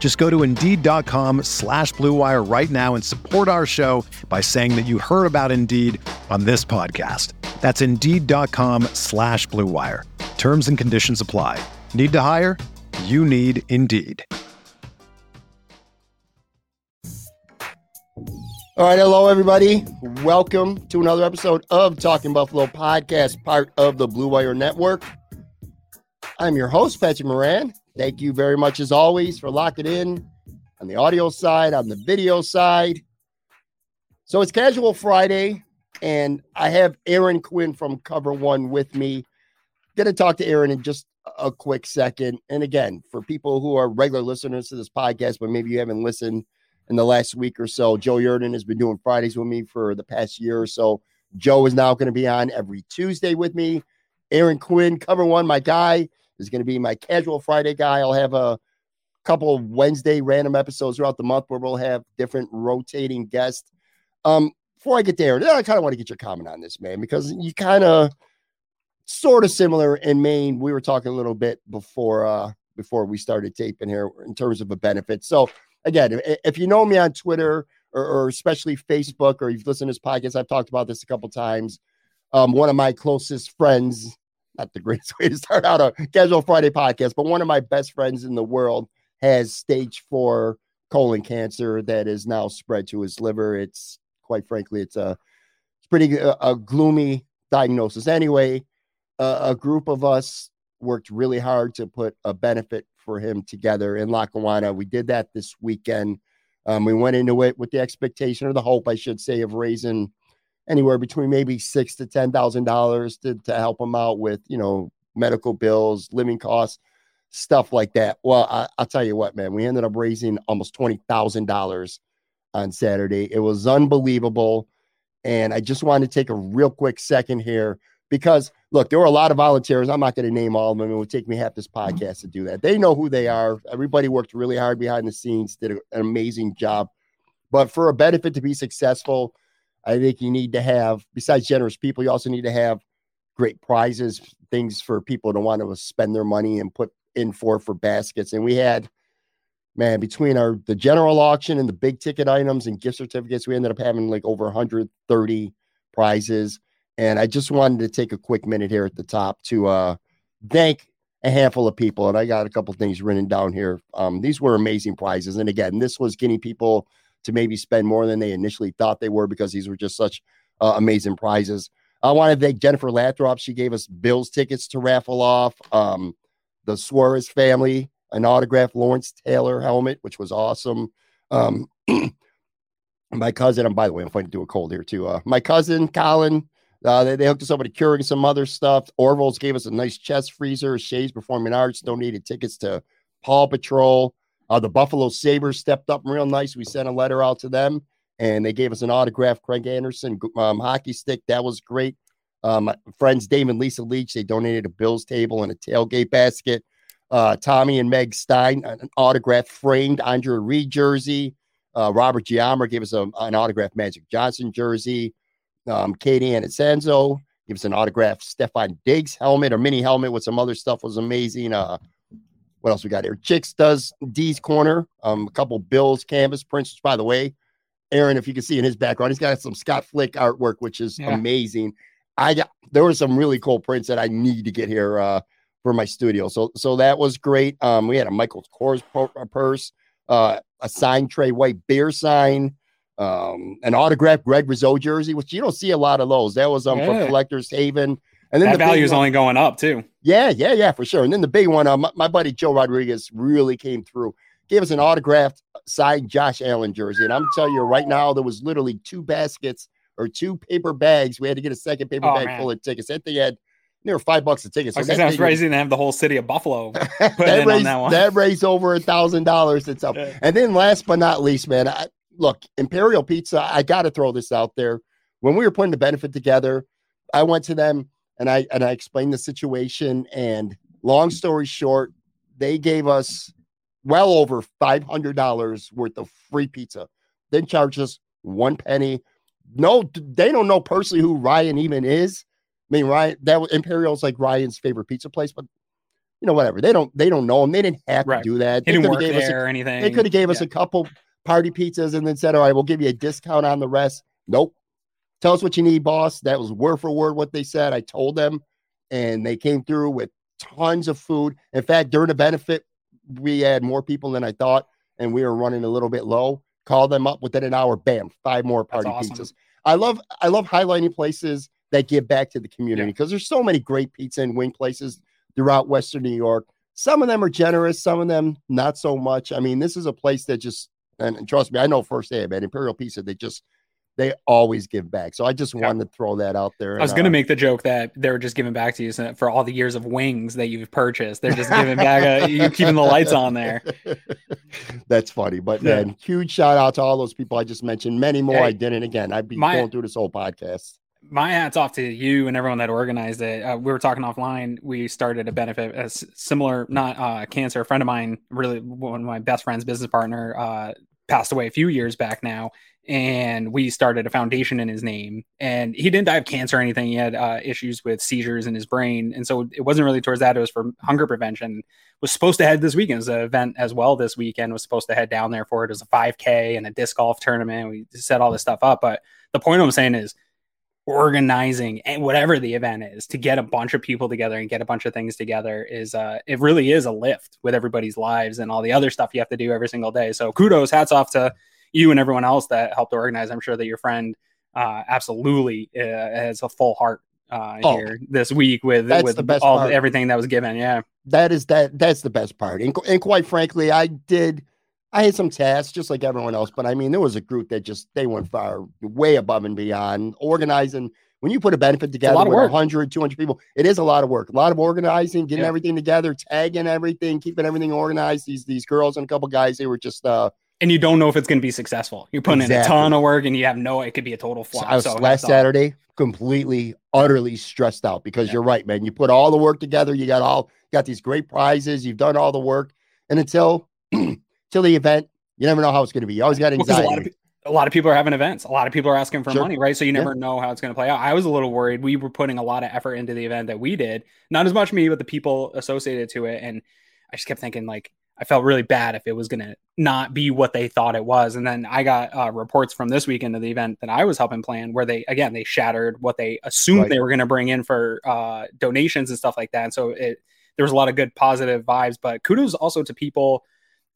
Just go to Indeed.com slash BlueWire right now and support our show by saying that you heard about Indeed on this podcast. That's Indeed.com slash BlueWire. Terms and conditions apply. Need to hire? You need Indeed. All right, hello everybody. Welcome to another episode of Talking Buffalo podcast, part of the Blue Wire Network. I'm your host, Patrick Moran. Thank you very much, as always, for locking in on the audio side, on the video side. So it's Casual Friday, and I have Aaron Quinn from Cover One with me. Going to talk to Aaron in just a quick second. And again, for people who are regular listeners to this podcast, but maybe you haven't listened in the last week or so, Joe Yerdon has been doing Fridays with me for the past year or so. Joe is now going to be on every Tuesday with me. Aaron Quinn, Cover One, my guy is going to be my casual Friday guy. I'll have a couple of Wednesday random episodes throughout the month where we'll have different rotating guests. Um, before I get there, I kind of want to get your comment on this, man, because you kind of sort of similar in Maine. We were talking a little bit before uh before we started taping here in terms of a benefit. So again, if, you know me on Twitter or, or, especially Facebook or you've listened to this podcast, I've talked about this a couple times. Um, one of my closest friends not the greatest way to start out a casual Friday podcast, but one of my best friends in the world has stage four colon cancer that is now spread to his liver. It's quite frankly, it's a it's pretty a, a gloomy diagnosis. Anyway, uh, a group of us worked really hard to put a benefit for him together in Lackawanna. We did that this weekend. Um, we went into it with the expectation or the hope, I should say, of raising anywhere between maybe six to ten thousand dollars to to help them out with you know medical bills, living costs, stuff like that. Well, I, will tell you what, man, we ended up raising almost twenty thousand dollars on Saturday. It was unbelievable, and I just wanted to take a real quick second here because look, there were a lot of volunteers. I'm not going to name all of them. It would take me half this mm-hmm. podcast to do that. They know who they are. Everybody worked really hard behind the scenes, did an amazing job. But for a benefit to be successful, I think you need to have, besides generous people, you also need to have great prizes, things for people to want to spend their money and put in for for baskets. And we had, man, between our the general auction and the big ticket items and gift certificates, we ended up having like over 130 prizes. And I just wanted to take a quick minute here at the top to uh, thank a handful of people. And I got a couple things written down here. Um, these were amazing prizes. And again, this was getting people to maybe spend more than they initially thought they were because these were just such uh, amazing prizes. I want to thank Jennifer Lathrop. She gave us Bills tickets to raffle off. Um, the Suarez family, an autographed Lawrence Taylor helmet, which was awesome. Um, my cousin, and by the way, I'm fighting through a cold here too. Uh, my cousin Colin, uh, they, they hooked us up with curing some other stuff. Orville's gave us a nice chest freezer. Shay's Performing Arts donated tickets to Paw Patrol. Uh, the Buffalo Sabres stepped up real nice. We sent a letter out to them and they gave us an autograph, Craig Anderson um, hockey stick. That was great. Um, friends Dave and Lisa Leach, they donated a Bills table and a tailgate basket. Uh, Tommy and Meg Stein, an autograph framed Andre Reed jersey. Uh, Robert Giammer gave us a, an autograph Magic Johnson jersey. Um, Katie Anasenzo gave us an autograph Stefon Diggs helmet or mini helmet with some other stuff was amazing. Uh, what else we got here? Chicks does D's corner. Um, a couple Bills canvas prints. Which, By the way, Aaron, if you can see in his background, he's got some Scott Flick artwork, which is yeah. amazing. I got there were some really cool prints that I need to get here uh, for my studio. So so that was great. Um, we had a Michael Kors uh, purse, uh, a signed Tre White beer sign, um, an autographed Greg Rizzo jersey, which you don't see a lot of those. That was um Yeah. from Collectors Haven. And then that the value is only going up too. yeah, yeah, yeah, for sure. And then the big one, uh, my, my buddy Joe Rodriguez really came through. Gave us an autographed signed Josh Allen jersey. And I'm telling you right now, there was literally two baskets or two paper bags. We had to get a second paper Oh, bag man. full of tickets. That thing had near five bucks a ticket. I was that gonna say, I'm thing surprised you didn't have the whole city of Buffalo. put that, in on raised, that one. that raised over a thousand dollars itself. Yeah. And then last but not least, man, I, look, Imperial Pizza, I got to throw this out there. When we were putting the benefit together, I went to them and I and I explained the situation. And long story short, they gave us well over five hundred dollars worth of free pizza. Didn't charge us one penny. No, they don't know personally who Ryan even is. I mean, Ryan that was Imperial's like Ryan's favorite pizza place, but you know, whatever. They don't they don't know him. They didn't have Right. to do that. He They didn't coulda work gave us a or anything. they could have gave us a couple party pizzas and then said, "All right, we'll give you a discount on the rest." Nope. Tell us what you need, boss. That was word for word what they said. I told them, and they came through with tons of food. In fact, during the benefit, we had more people than I thought, and we were running a little bit low. Call them up within an hour. Bam, five more party awesome. pizzas. I love I love highlighting places that give back to the community because there's so many great pizza and wing places throughout Western New York. Some of them are generous, some of them not so much. I mean, this is a place that just and, and trust me, I know firsthand, man. Imperial Pizza, they just they always give back. So I just Yeah. wanted to throw that out there. I was going to uh, make the joke that they're just giving back to you so- for all the years of wings that you've purchased. They're just giving back. A, you keeping the lights on there. That's funny, but Yeah. man, huge shout out to all those people I just mentioned. Many more Hey, I didn't. Again, I'd be my- going through this whole podcast. My hat's off to you and everyone that organized it. Uh, we were talking offline. We started a benefit, a similar, not uh, cancer. A friend of mine, really one of my best friends, business partner, uh, passed away a few years back now, and we started a foundation in his name. And he didn't die of cancer or anything. He had uh, issues with seizures in his brain, and so it wasn't really towards that. It was for hunger prevention. Was supposed to head this weekend. Was an event as well this weekend. Was supposed to head down there for it as a 5K and a disc golf tournament. We set all this stuff up, but the point I'm saying is organizing and whatever the event is to get a bunch of people together and get a bunch of things together is uh it really is a lift with everybody's lives and all the other stuff you have to do every single day. So kudos hats off to you and everyone else that helped organize. I'm sure that your friend uh absolutely uh, has a full heart uh Oh, here this week with with the best all part. everything that was given. Yeah. That is that that's the best part. And, and quite frankly, I did I had some tasks just like everyone else, but I mean there was a group that just they went far way above and beyond organizing. When you put a benefit together of with work. 100, 200 people, it is a lot of work. A lot of organizing, getting Yeah. everything together, tagging everything, keeping everything organized. These these girls and a couple guys, they were just uh and you don't know if it's going to be successful you're putting in a ton of work and you have no it could be a total So flop I was so last. Saturday completely, utterly stressed out because Yeah. you're right, man. You put all the work together, you got all got these great prizes, you've done all the work, and until till the event, you never know how it's going to be. You always got Well, anxiety. lot of a lot of people are having events. A lot of people are asking for Sure. money, right? So you Yeah. never know how it's going to play out. I was a little worried. We were putting a lot of effort into the event that we did, not as much me, but the people associated to it. And I just kept thinking, like, I felt really bad if it was going to not be what they thought it was. And then I got uh, reports from this weekend of the event that I was helping plan, where they again they shattered what they assumed Right. they were going to bring in for uh, donations and stuff like that. And so it there was a lot of good positive vibes. But kudos also to people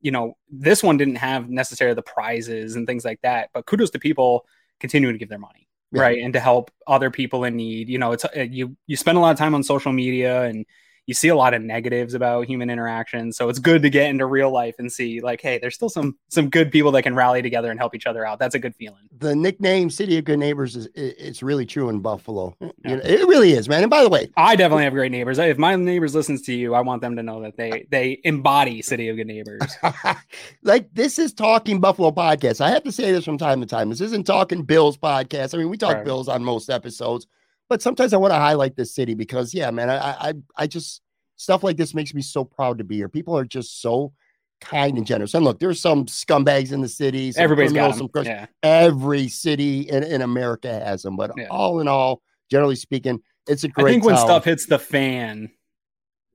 you know, this one didn't have necessarily the prizes and things like that, but kudos to people continuing to give their money, Yeah. right, and to help other people in need. You know, it's uh, you you spend a lot of time on social media and you see a lot of negatives about human interaction, so it's good to get into real life and see like, hey, there's still some some good people that can rally together and help each other out. That's a good feeling. the nickname "City of Good Neighbors" is it's really true in Buffalo. You know, it really is, man. And by the way, I definitely have great neighbors. If my neighbors listens to you, I want them to know that they they embody City of Good Neighbors. like this is talking Buffalo podcast. I have to say this from time to time. This isn't talking Bills podcast. I mean, we talk Right. Bills on most episodes, but sometimes I want to highlight this city because, yeah, man, I, I, I just stuff like this makes me so proud to be here. People are just so kind and generous. And look, there's some scumbags in the city. some Everybody's got them. Yeah. Every city in, in America has them, but Yeah. all in all, generally speaking, it's a great. I think when town. stuff hits the fan,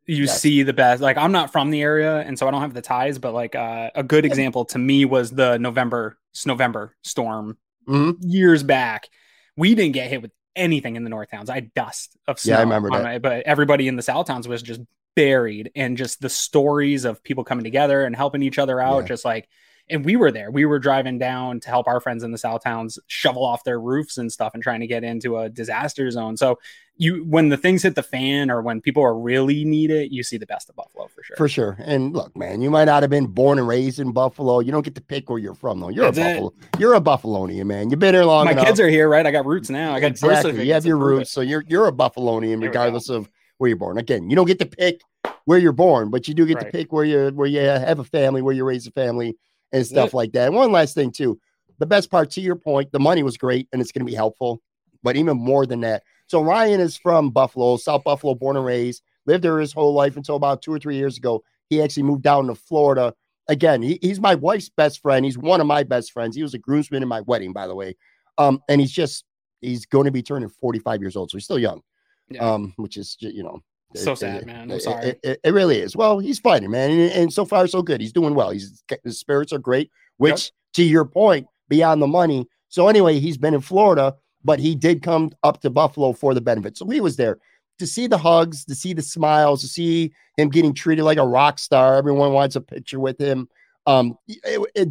you Yes. see the best. Like I'm not from the area, and so I don't have the ties. But like uh, a good example to me was the November November storm Mhm. years back. We didn't get hit with anything in the north towns. I had dust of snow. Yeah, I remember that. it, but everybody in the south towns was just buried, and just the stories of people coming together and helping each other out. Yeah. Just like and we were there. We were driving down to help our friends in the South Towns shovel off their roofs and stuff and trying to get into a disaster zone. So you when the things hit the fan or when people are really need it, you see the best of Buffalo for sure. For sure. And look, man, you might not have been born and raised in Buffalo. You don't get to pick where you're from, though. You're That's a it. Buffalo. You're a Buffalonian, man. You've been here long My enough. kids are here, right? I got roots now. I got exactly. You have your it. roots, so you're you're a Buffalonian There regardless of where you're born. Again, you don't get to pick where you're born, but you do get to pick where you where you have a family, where you raise a family, and stuff like that. And one last thing too, the best part to your point, the money was great and it's going to be helpful, but even more than that. So Ryan is from Buffalo, South Buffalo, born and raised, lived there his whole life until about two or three years ago. He actually moved down to Florida. Again, he, he's my wife's best friend. He's one of my best friends. He was a groomsman in my wedding, by the way. Um, and he's just he's going to be turning 45 years old, so he's still young. Yeah. Um, which is you know So it- sad, man. I'm it- sorry. It, it- it really is. Well, he's fighting, man, and, and so far so good. He's doing well. He's his spirits are great. Which, to your point, beyond the money. So anyway, he's been in Florida, but he did come up to Buffalo for the benefit. So he was there to see the hugs, to see the smiles, to see him getting treated like a rock star. Everyone wants a picture with him. Um,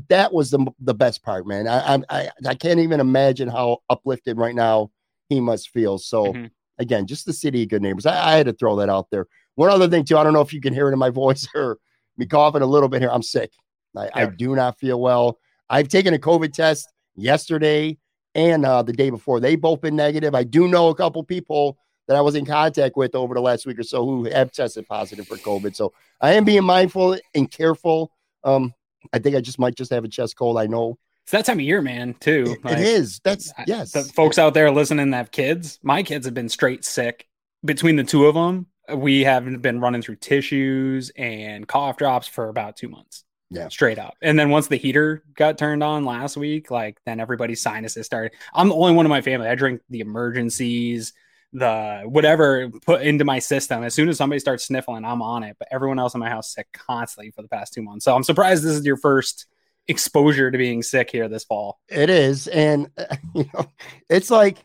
that was the the best part, man. I, I I can't even imagine how uplifted right now he must feel. So Mhm. Again, just the city of good neighbors. I, I had to throw that out there. One other thing too, I don't know if you can hear it in my voice or me coughing a little bit here. I'm sick. I, I do not feel well. I've taken a COVID test yesterday and uh, the day before. They both been negative. I do know a couple people that I was in contact with over the last week or so who have tested positive for COVID. So I am being mindful and careful. Um, I think I just might just have a chest cold. I know It's that time of year, man, too. it, it Like, is. That's yes. The folks out there listening that have kids, my kids have been straight sick. Between the two of them, we have been running through tissues and cough drops for about two months. Yeah. Straight up. And then once the heater got turned on last week, like then everybody's sinuses started. I'm the only one in my family. I drink the emergencies, the whatever put into my system. As soon as somebody starts sniffling, I'm on it. But everyone else in my house sick constantly for the past two months. So I'm surprised this is your first exposure to being sick here this fall. It is, and you know, it's like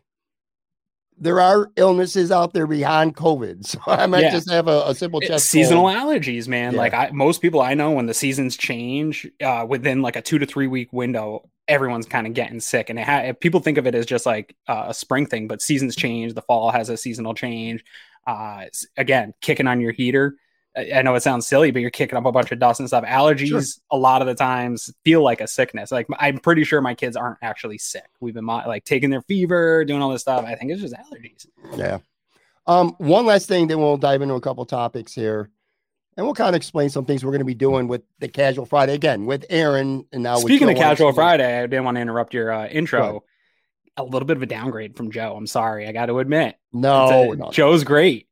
there are illnesses out there beyond COVID. So I might Yeah. just have a, a simple chest seasonal cold. allergies, man. Yeah. Like I, most people I know, when the seasons change, uh, within like a two to three week window, everyone's kind of getting sick. And it ha- people think of it as just like uh, a spring thing, but seasons change. The fall has a seasonal change. Uh, again, kicking on your heater. I know it sounds silly, but you're kicking up a bunch of dust and stuff. Allergies, a lot of the times, feel like a sickness. Like I'm pretty sure my kids aren't actually sick. We've been like taking their fever, doing all this stuff. I think it's just allergies. Yeah. Um, one last thing, then we'll dive into a couple topics here, and we'll kind of explain some things we're going to be doing with the Casual Friday again with Aaron. And now Speaking of Casual Tuesday. Friday, I didn't want to interrupt your uh, intro. A little bit of a downgrade from Joe. I'm sorry. I got to admit. no, a- no, Joe's great.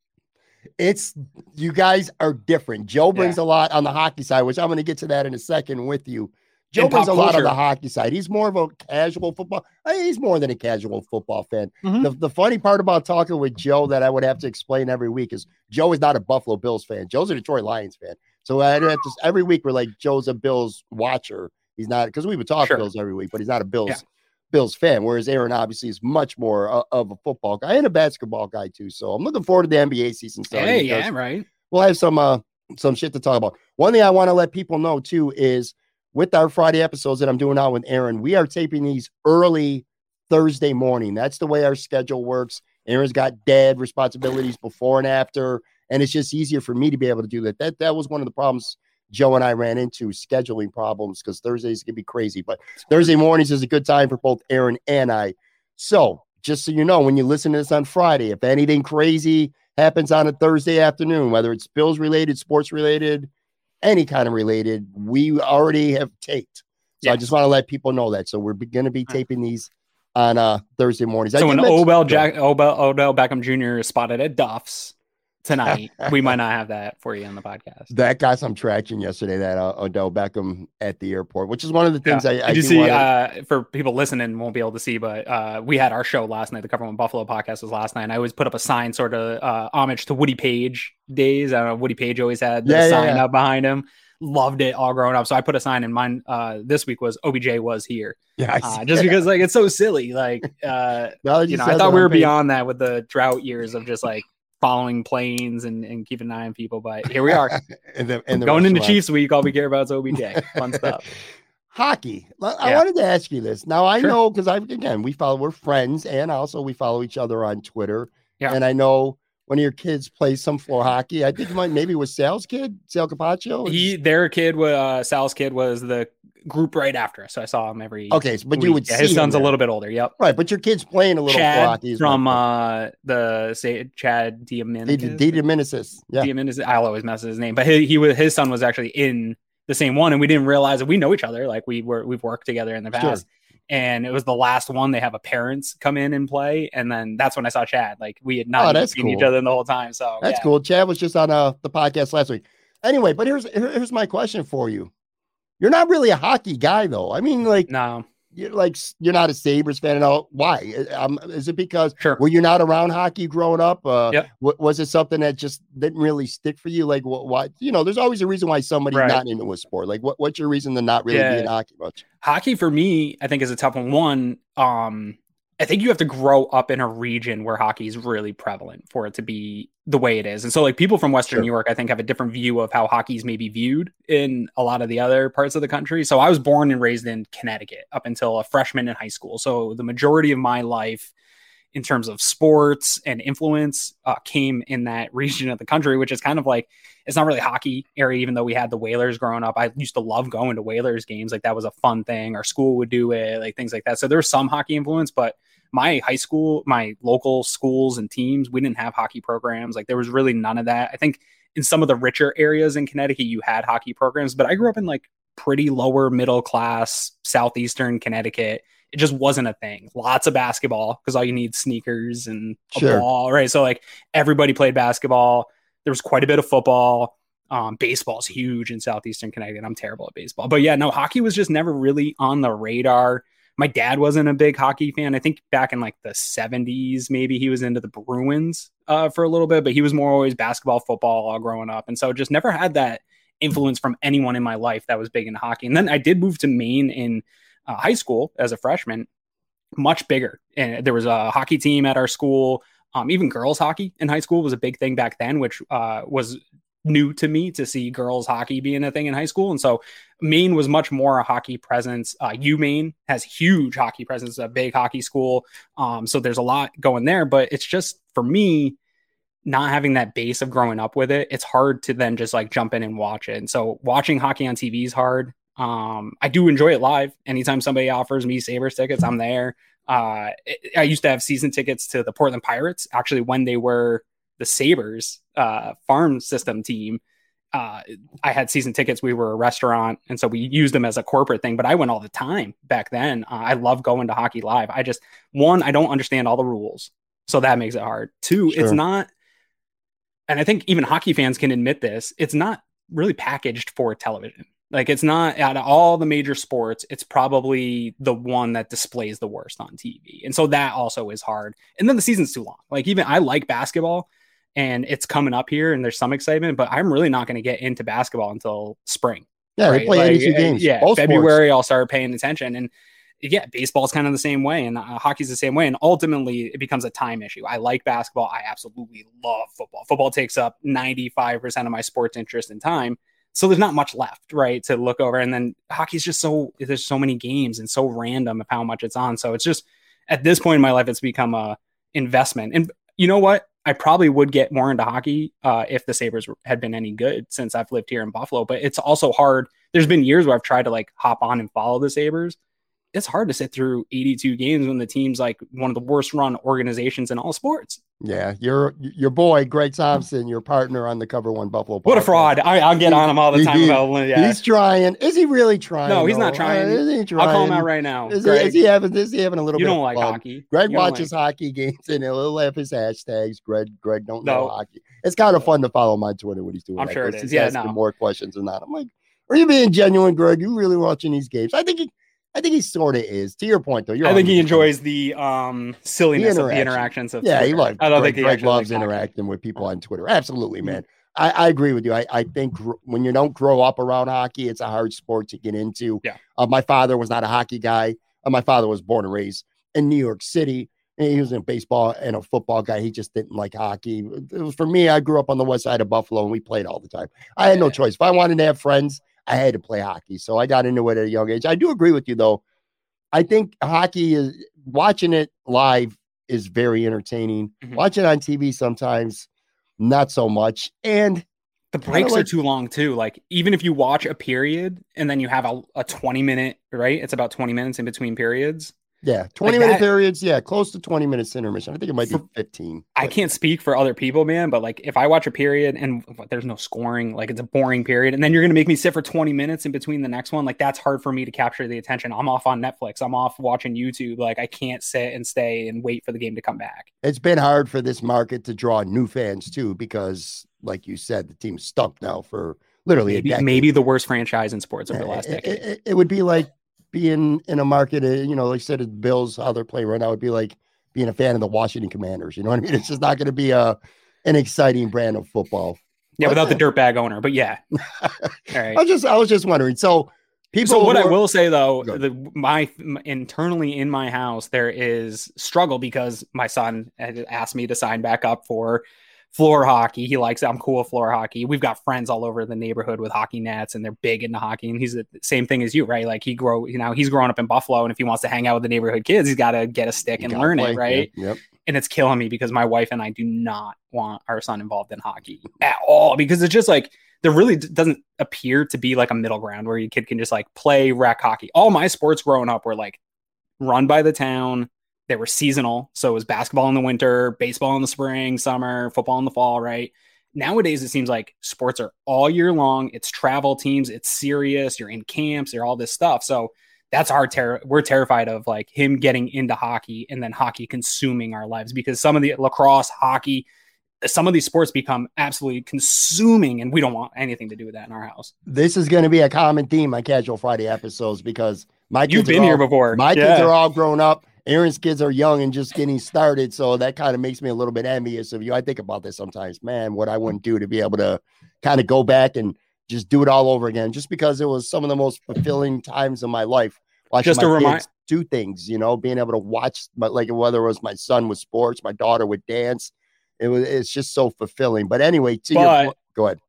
It's you guys are different. Joe brings a lot on the hockey side, which I'm going to get to that in a second with you. Joe brings a lot on the hockey side. He's more of a casual football. I mean, he's more than a casual football fan. Mhm. The, the funny part about talking with Joe that I would have to explain every week is Joe is not a Buffalo Bills fan. Joe's a Detroit Lions fan. So I don't have to every week we're like Joe's a Bills watcher. He's not because we would talk Sure. Bills every week, but he's not a Bills Yeah. Bills fan. Whereas Aaron obviously is much more uh, of a football guy and a basketball guy too. So I'm looking forward to the NBA season starting. Hey, yeah, right. we'll have some uh some shit to talk about. One thing I want to let people know too is with our Friday episodes that I'm doing out with Aaron, we are taping these early Thursday morning. That's the way our schedule works. Aaron's got dad responsibilities before and after, and it's just easier for me to be able to do that. That that was one of the problems Joe and I ran into scheduling problems because Thursdays can be crazy, but Thursday mornings is a good time for both Aaron and I. So just so you know, when you listen to this on Friday, if anything crazy happens on a Thursday afternoon, whether it's Bills related, sports related, any kind of related, we already have taped. So I just want to let people know that. So we're going to be taping these on uh Thursday mornings. So when Odell, Jack, Odell, Odell Beckham Jr. is spotted at Duff's tonight, we might not have that for you on the podcast. that got some traction yesterday. That uh, Odell Beckham at the airport, which is one of the things Yeah. I, I Did you see? wanna- Uh, for people listening, won't be able to see, but uh, we had our show last night. The Cover One Buffalo podcast was last night. And I always put up a sign, sort of uh, homage to Woody Paige days. I don't know. Woody Paige always had the Yeah, sign yeah. up behind him. Loved it all growing up. So I put a sign in mine. Uh, this week was OBJ was here, yeah, uh, just because like it's so silly. Like uh, you know, I thought we were page- beyond that with the drought years of just like following planes and, and keeping an eye on people. But here we are and the, and the going into. Chiefs week. All we care about is OBJ. Fun stuff. hockey. I Yeah. wanted to ask you this. Now I Sure. know because I again we follow we're friends and also we follow each other on Twitter. Yeah. And I know one of your kids plays some floor hockey. I think might maybe was Sal's kid, Sal Capaccio. He, their kid, was uh, Sal's kid, was the group right after us, so I saw him every. okay, so, but you would Yeah, see his son's a little bit older. Yep. right, but your kid's playing a little floor Chad hockey from uh the say Chad Diamandis. Diamandis. Yeah. Diamandis. I'll always mess with his name, but he, he was his son was actually in the same one, and we didn't realize that we know each other. Like we were we've worked together in the Sure. And it was the last one. They have a parents come in and play, and then that's when I saw Chad. Like we had not Oh, seen each cool. other the whole time. So That's yeah. cool. Chad was just on uh, the podcast last week. Anyway, but here's here's my question for you. You're not really a hockey guy though. I mean, like No, you're like you're not a Sabres fan at all. Why? Um, is it because sure. were you not around hockey growing up? Uh, Yep. wa- was it something that just didn't really stick for you? Like what? Why? You know, there's always a reason why somebody's Right. not into a sport. Like what? What's your reason to not really be Yeah. in hockey much? hockey for me i think is a tough one one um i think you have to grow up in a region where hockey is really prevalent for it to be the way it is and so like people from western Sure. new york i think have a different view of how hockey's maybe viewed in a lot of the other parts of the country so i was born and raised in connecticut up until a freshman in high school so the majority of my life in terms of sports and influence uh, came in that region of the country, which is kind of like it's not really hockey area, even though we had the Whalers growing up. I used to love going to Whalers games, like that was a fun thing. Our school would do it, like things like that. So there was some hockey influence, but my high school, my local schools and teams, we didn't have hockey programs. Like there was really none of that. I think in some of the richer areas in Connecticut, you had hockey programs, but I grew up in like pretty lower middle class southeastern Connecticut it just wasn't a thing. Lots of basketball because all you need sneakers and a Sure. ball, right? So like everybody played basketball. There was quite a bit of football. Um, baseball's huge in southeastern Connecticut. I'm terrible at baseball, but yeah, no, hockey was just never really on the radar. My dad wasn't a big hockey fan. I think back in like the 70s, maybe he was into the Bruins uh, for a little bit, but he was more always basketball, football all growing up, and so just never had that influence from anyone in my life that was big into hockey. And then I did move to Maine in uh, high school as a freshman, much bigger. And there was a hockey team at our school. Um, even girls hockey in high school was a big thing back then, which uh, was new to me to see girls hockey being a thing in high school. And so Maine was much more a hockey presence. Uh, UMaine has huge hockey presence, a big hockey school. Um, so there's a lot going there, but it's just for me, not having that base of growing up with it, it's hard to then just like jump in and watch it. And so watching hockey on TV is hard. Um, I do enjoy it live. Anytime somebody offers me Sabres tickets, I'm there. Uh, it- I used to have season tickets to the Portland Pirates, actually, when they were the Sabres uh, farm system team. Uh, I had season tickets. We were a restaurant, and so we used them as a corporate thing. But I went all the time back then. Uh, I love going to hockey live. I just one, I don't understand all the rules, so that makes it hard. Two, Sure. it's not, and I think even hockey fans can admit this. It's not really packaged for television. Like it's not out of all the major sports, it's probably the one that displays the worst on TV. And so that also is hard. And then the season's too long. Like even I like basketball and it's coming up here and there's some excitement, but I'm really not going to get into basketball until spring. Yeah, right? play Like, 82 uh, games. Yeah, sports. February I'll start paying attention and yeah, baseball's kind of the same way and uh, hockey's the same way and ultimately it becomes a time issue. I like basketball, I absolutely love football. Football takes up 95% of my sports interest and time. So there's not much left, right, to look over and then hockey's just so there's so many games and so random of how much it's on. So it's just at this point in my life it's become a investment. And you know what? I probably would get more into hockey uh, if the Sabres had been any good since I've lived here in Buffalo. But it's also hard. There's been years where I've tried to like hop on and follow the Sabres. It's hard to sit through 82 games when the team's like one of the worst run organizations in all sports. Yeah, your your boy Greg Thompson, your partner on the Cover One Buffalo. What a fraud! I, I'll get on him all the He- time he- about yeah. He's trying. Is he really trying? No, he's not trying. Uh, is he trying? I'll call him out right now. Is he, Greg, is he having? Is he having a little you bit? don't of like fun? hockey. Greg watches like- hockey games and he'll have his hashtags. Greg, Greg don't know hockey. It's kind of fun to follow him on Twitter when he's doing. I'm that, sure it is. he's Yeah, asking no. more questions than that. I'm like, are you being genuine, Greg? You really watching these games? I think he, I think he sort of is. To your point, though, you're I think he 100% enjoys the um silliness of the interactions of Yeah, he loves. I don't Greg, think he Greg loves hockey. interacting with people on Twitter. Absolutely, man. I, I agree with you. I, I think gr- when you don't grow up around hockey, it's a hard sport to get into. Yeah. Uh, my father was not a hockey guy. Uh, my father was born and raised in New York City. And he was a baseball and a football guy. He just didn't like hockey. It was for me. I grew up on the west side of Buffalo, and we played all the time. I had no choice. If I wanted to have friends, I had to play hockey. So I got into it at a young age. I do agree with you though. I think hockey is watching it live is very entertaining. Mhm. Watch it on TV sometimes, not so much. And The breaks like- are too long too. Like even if you watch a period and then you have a, a 20 minute, right? It's about 20 minutes in between periods. Yeah, 20 minute that- periods. Yeah, close to 20 minutes intermission. I think it might be 15. I but- can't speak for other people, man, but like if I watch a period and there's no scoring, like it's a boring period, and then you're gonna make me sit for 20 minutes in between the next one, like that's hard for me to capture the attention. I'm off on Netflix, I'm off watching YouTube. Like I can't sit and stay and wait for the game to come back. It's been hard for this market to draw new fans too, because like you said, the team's stumped now for literally a Maybe, decade. maybe the worst franchise in sports over the Uh, last it, decade. it- it would be like being in a market, uh, you know, like I said, the Bills, how they're playing right now, would be like being a fan of the Washington Commanders. You know what I mean? It's just not going to be a an exciting brand of football. yeah, without the dirtbag owner, but yeah. All right. I was just, I was just wondering. So people, so what who I will say though, the my internally in my house there is struggle because my son had asked me to sign back up for floor hockey. He likes it. I'm cool with floor hockey. We've got friends all over the neighborhood with hockey nets and they're big into hockey. And he's the same thing as you, right? Like he grow, you know, he's growing up in Buffalo and if he wants to hang out with the neighborhood kids, he's got to get a stick and learn play. it, right? Yep. and it's killing me because my wife and I do not want our son involved in hockey at all because it's just like there really doesn't appear to be like a middle ground where your kid can just like play rec hockey. All my sports growing up were like run by the town. They were seasonal, so it was basketball in the winter, baseball in the spring, summer, football in the fall, right? Nowadays, it seems like sports are all year long. It's travel teams, it's serious. You're in camps, you're all this stuff. So that's our terror. We're terrified of like him getting into hockey and then hockey consuming our lives because some of the lacrosse, hockey, some of these sports become absolutely consuming, and we don't want anything to do with that in our house. This is going to be a common theme on Casual Friday episodes because my kids You've been here before. My Yeah. kids are all grown up. Aaron's kids are young and just getting started. So that kind of makes me a little bit envious of you. I think about this sometimes, man, what I wouldn't do to be able to kind of go back and just do it all over again, just because it was some of the most fulfilling times of my life. Watching Just my to remind- kids do things, you know, being able to watch, my, like whether it was my son with sports, my daughter with dance. It was, it's just so fulfilling. But anyway, to But- point, go ahead.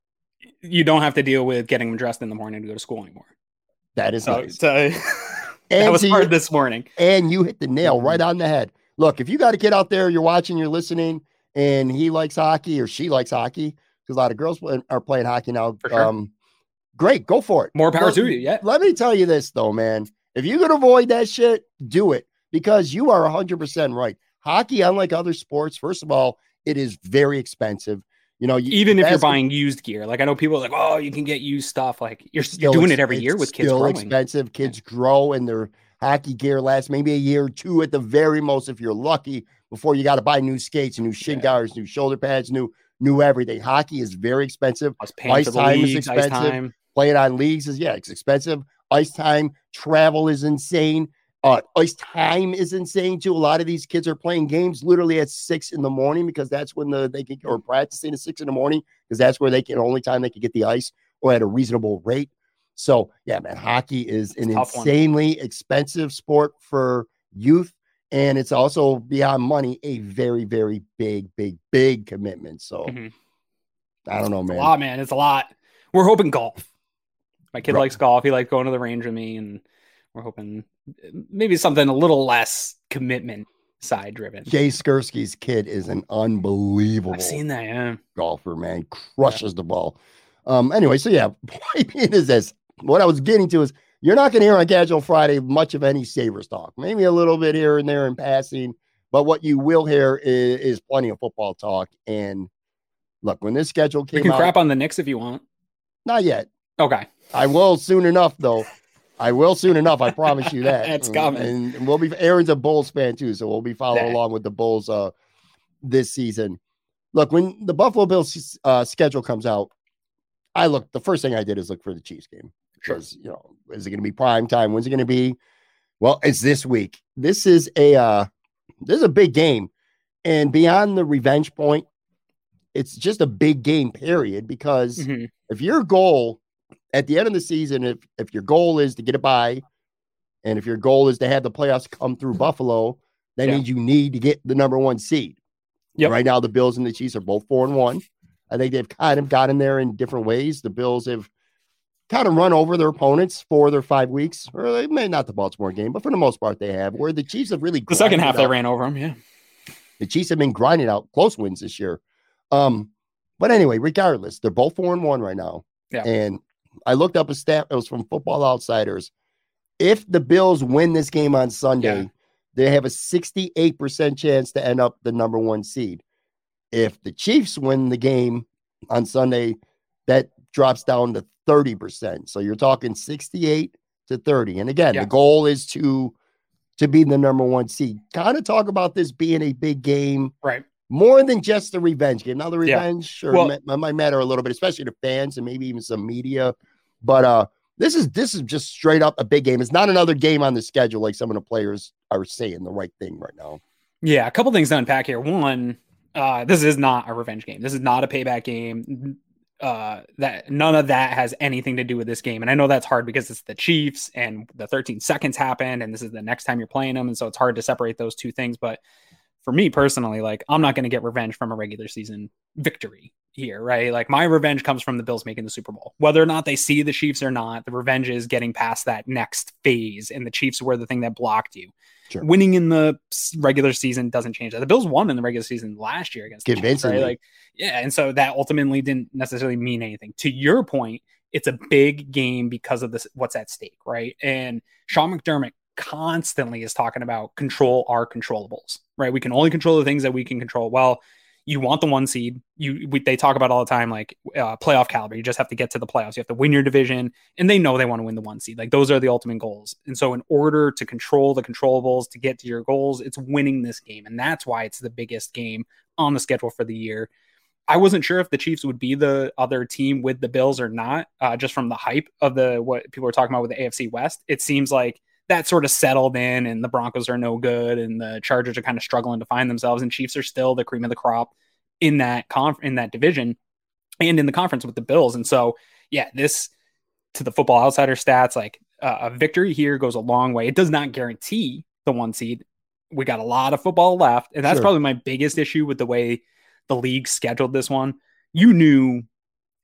you don't have to deal with getting them dressed in the morning to go to school anymore. That is So, nice. so And that was hard your- this morning. and you hit the nail Mm-hmm. right on the head. Look, if you got a kid out there, you're watching, you're listening, and he likes hockey or she likes hockey, because a lot of girls are playing hockey now. Sure. Um, great, go for it. More power Let- to you. Yeah. Let me tell you this though, man. If you can avoid that shit, do it because you are 100% right. Hockey, unlike other sports, first of all, it is very expensive. You know, you, Even if you're buying used gear, like I know people are like, oh, you can get used stuff. Like you're, you're still doing it every year with kids still growing. expensive. Kids grow and their hockey gear lasts maybe a year or two at the very most if you're lucky before you got to buy new skates, new shin Yeah. guards, new shoulder pads, new new everything. Hockey is very expensive. I was paying Ice time is leagues, ice expensive. time. Playing on leagues is yeah, it's expensive. Ice time, travel is insane. Uh, ice time is insane too. A lot of these kids are playing games literally at six in the morning because that's when the they can or practicing at six in the morning because that's where they can only time they can get the ice or at a reasonable rate. So yeah, man, hockey is an tough one. insanely expensive sport for youth, and it's also beyond money a very, very big, big, big commitment. So Mhm. I don't know, It's a man. lot, man. It's a lot. We're hoping golf. My kid Right. likes golf. He likes going to the range with me, and we're hoping maybe something a little less commitment side driven. Jay Skurski's kid is an unbelievable I've seen that. Yeah. golfer, man. Crushes the ball. Um, anyway, so yeah, point being is this. What I was getting to is you're not gonna hear on Casual Friday much of any Sabres talk. Maybe a little bit here and there in passing, but what you will hear is, is plenty of football talk. And look, when this schedule came can out, crap on the Knicks if you want. not yet. Okay. I will soon enough, though. I will soon enough. I promise you that. Mm, coming. And, and we'll be. Aaron's a Bulls fan too, so we'll be following Yeah. along with the Bulls uh, this season. Look, when the Buffalo Bills uh, schedule comes out, I look. The first thing I did is look for the Chiefs game Sure. because you know, is it going to be prime time? When's it going to be? Well, it's this week. This is a uh, this is a big game, and beyond the revenge point, it's just a big game. Period. Because Mhm. if your goal at the end of the season, if if your goal is to get a bye, and if your goal is to have the playoffs come through Buffalo, that Yeah. means you need to get the number one seed. Yep. Right now, the Bills and the Chiefs are both four and one. I think they've kind of gotten there in different ways. The Bills have kind of run over their opponents for their five weeks, or they may not the Baltimore game, but for the most part they have. Where the Chiefs have really the second half grinded they ran over them. Yeah. the Chiefs have been grinding out close wins this year. Um, but anyway, regardless, they're both four and one right now. Yeah. And I looked up a stat. It was from Football Outsiders. If the Bills win this game on Sunday, Yeah. they have a 68% chance to end up the number one seed. If the Chiefs win the game on Sunday, that drops down to 30%. So you're talking 68 to 30. And again, Yeah. the goal is to to be the number one seed. Kind of talk about this being a big game Right. More than just the revenge game. Now the Yeah. revenge sure Well- ma- might matter a little bit, especially to fans and maybe even some media. But uh this is this is just straight up a big game. It's not another game on the schedule like some of the players are saying the right thing right now. Yeah, a couple things to unpack here. One, uh, this is not a revenge game. This is not a payback game. Uh, that none of that has anything to do with this game. And I know that's hard because it's the Chiefs and the 13 seconds happened, and this is the next time you're playing them, and so it's hard to separate those two things. But for me personally, like I'm not going to get revenge from a regular season victory here, right? Like my revenge comes from the Bills making the Super Bowl. Whether or not they see the Chiefs or not, the revenge is getting past that next phase, and the Chiefs were the thing that blocked you. Sure. Winning in the regular season doesn't change that. The Bills won in the regular season last year against the Chiefs, right? Like, yeah, and so that ultimately didn't necessarily mean anything. To your point, it's a big game because of this what's at stake, right? And Sean McDermott constantly is talking about control our controllables, right? We can only control the things that we can control. Well, you want the one seed. You we, they talk about all the time like uh, playoff caliber. You just have to get to the playoffs. You have to win your division, and they know they want to win the one seed. Like those are the ultimate goals. And so, in order to control the controllables to get to your goals, it's winning this game, and that's why it's the biggest game on the schedule for the year. I wasn't sure if the Chiefs would be the other team with the Bills or not, uh, just from the hype of the what people are talking about with the AFC West. It seems like that sort of settled in, and the Broncos are no good, and the Chargers are kind of struggling to find themselves, and Chiefs are still the cream of the crop in that conf- in that division and in the conference with the Bills. And so, yeah, this to the Football Outsider stats, like uh, a victory here goes a long way. It does not guarantee the one seed. We got a lot of football left, and that's Sure. probably my biggest issue with the way the league scheduled this one. You knew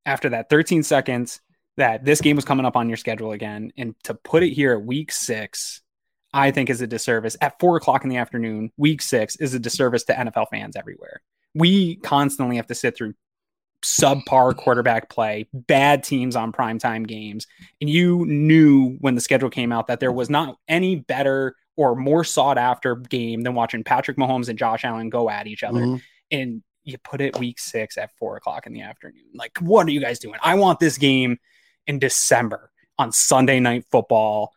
after that 13 seconds that this game was coming up on your schedule again, and to put it here at week six, I think is a disservice. At four o'clock in the afternoon, week six is a disservice to NFL fans everywhere. We constantly have to sit through subpar quarterback play, bad teams on primetime games. And you knew when the schedule came out that there was not any better or more sought after game than watching Patrick Mahomes and Josh Allen go at each other. Mhm. And you put it week six at four o'clock in the afternoon. Like, what are you guys doing? I want this game in December on Sunday night football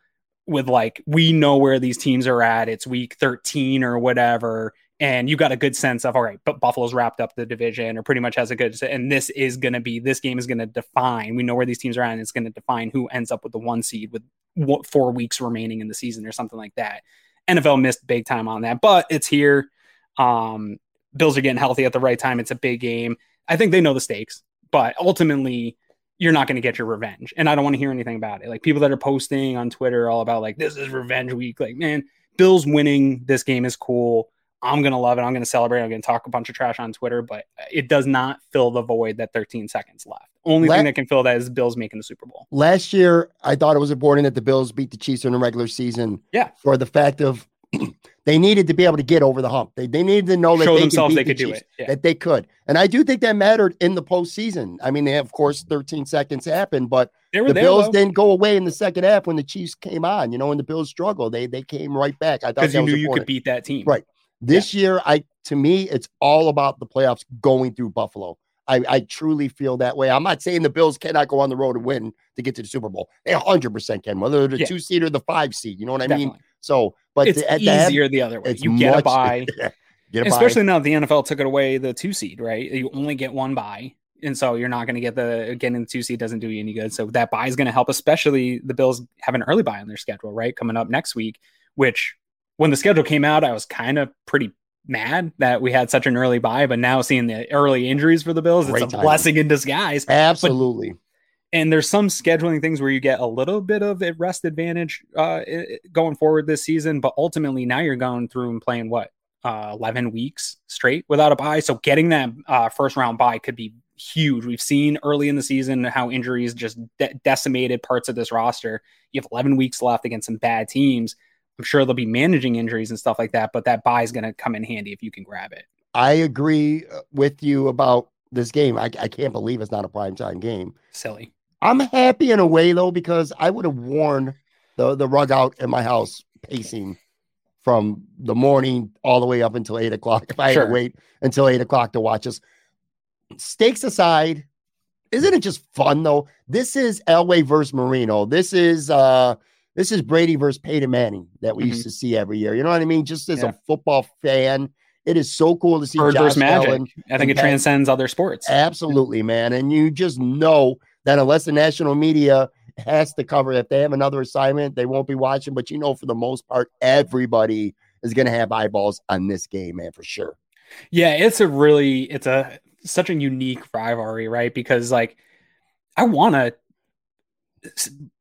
with like, we know where these teams are at. It's week 13 or whatever. And you got a good sense of, all right, but Buffalo's wrapped up the division or pretty much has a good, and this is going to be, this game is going to define, we know where these teams are at, and it's going to define who ends up with the one seed with what, four weeks remaining in the season or something like that. NFL missed big time on that, but it's here. Um, Bills are getting healthy at the right time. It's a big game. I think they know the stakes, but ultimately, you're not going to get your revenge. And I don't want to hear anything about it. Like people that are posting on Twitter all about like this is revenge week. Like, man, Bills winning this game is cool. I'm going to love it. I'm going to celebrate. I'm going to talk a bunch of trash on Twitter, but it does not fill the void that 13 seconds left. Only Let- thing that can fill that is Bills making the Super Bowl. Last year, I thought it was important that the Bills beat the Chiefs in the regular season. Yeah. For the fact of they needed to be able to get over the hump. They, they needed to know that Show they themselves could they beat the could do Chiefs, it. Yeah. That they could. And I do think that mattered in the postseason. I mean, they of course 13 seconds happened, but the there Bills though, didn't go away in the second half when the Chiefs came on. You know, when the Bills struggled, they they came right back. I thought that you knew you could beat that team. Right. This year, I to me, it's all about the playoffs going through Buffalo. I, I truly feel that way. I'm not saying the Bills cannot go on the road and win to get to the Super Bowl. They 100% can, whether they're the Yeah. two seed or the five seed. You know what I mean? So, but it's the- at the end, easier the other way. You get a bye. get a especially now that the NFL took it away the two seed, right? You only get one bye. And so you're not going to get the getting the two seed doesn't do you any good. So that bye is going to help, especially the Bills have an early bye on their schedule, right? Coming up next week, which when the schedule came out, I was kind of pretty mad that we had such an early bye, But now seeing the early injuries for the Bills, Great it's a timing. blessing in disguise. Absolutely. And there's some scheduling things where you get a little bit of a rest advantage uh, going forward this season, but ultimately now you're going through and playing what uh, 11 weeks straight without a bye. So getting that uh, first round bye could be huge. We've seen early in the season how injuries just de- decimated parts of this roster. You have 11 weeks left against some bad teams. I'm sure they'll be managing injuries and stuff like that, but that bye is going to come in handy if you can grab it. I agree uh, with you about this game. I, I can't believe it's not a primetime game. Silly. I'm happy in a way though because I would have worn the the rug out in my house pacing from the morning all the way up until eight o'clock if I sure. had to wait until eight o'clock to watch us. Stakes aside, isn't it just fun though? This is Elway versus Marino. This is uh this is Brady versus Peyton Manning that we mm-hmm. used to see every year. You know what I mean? Just as yeah. a football fan, it is so cool to see Bird Josh Magic. Allen I think it transcends other sports. Absolutely, man. And you just know that unless the national media has to cover, if they have another assignment, they won't be watching. But you know, for the most part, everybody is going to have eyeballs on this game, man, for sure. Yeah, it's a really, it's a such a unique rivalry, right? Because like, I want to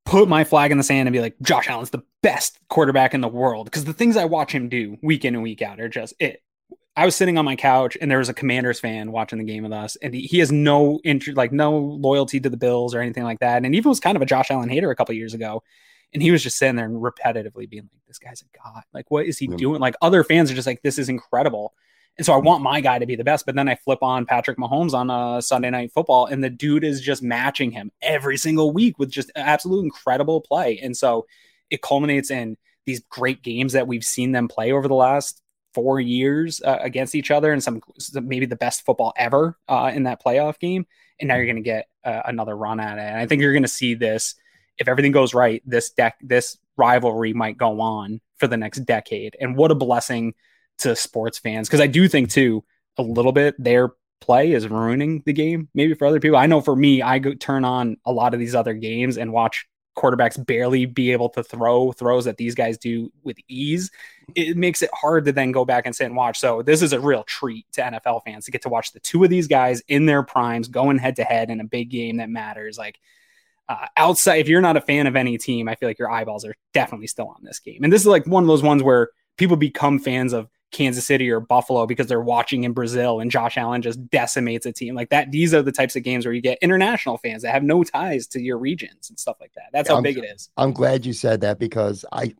put my flag in the sand and be like, Josh Allen's the best quarterback in the world because the things I watch him do week in and week out are just it. I was sitting on my couch and there was a Commanders fan watching the game with us, and he, he has no interest, like no loyalty to the Bills or anything like that. And even was kind of a Josh Allen hater a couple years ago, and he was just sitting there and repetitively being like, "This guy's a god! Like, what is he mm-hmm. doing?" Like other fans are just like, "This is incredible." And so I want my guy to be the best. But then I flip on Patrick Mahomes on a uh, Sunday night football, and the dude is just matching him every single week with just absolute incredible play. And so it culminates in these great games that we've seen them play over the last four years uh, against each other and some, maybe the best football ever uh, in that playoff game. And now you're going to get uh, another run at it. And I think you're going to see this if everything goes right. This deck, this rivalry might go on for the next decade. And what a blessing to sports fans because I do think too a little bit their play is ruining the game maybe for other people. I know for me, I go turn on a lot of these other games and watch quarterbacks barely be able to throw throws that these guys do with ease, it makes it hard to then go back and sit and watch. So this is a real treat to NFL fans to get to watch the two of these guys in their primes going head to head in a big game that matters. Like uh, outside, if you're not a fan of any team, I feel like your eyeballs are definitely still on this game. And this is like one of those ones where people become fans of Kansas City or Buffalo because they're watching in Brazil and Josh Allen just decimates a team like that. These are the types of games where you get international fans that have no ties to your regions and stuff like that. That's how I'm, big it is. I'm glad you said that because I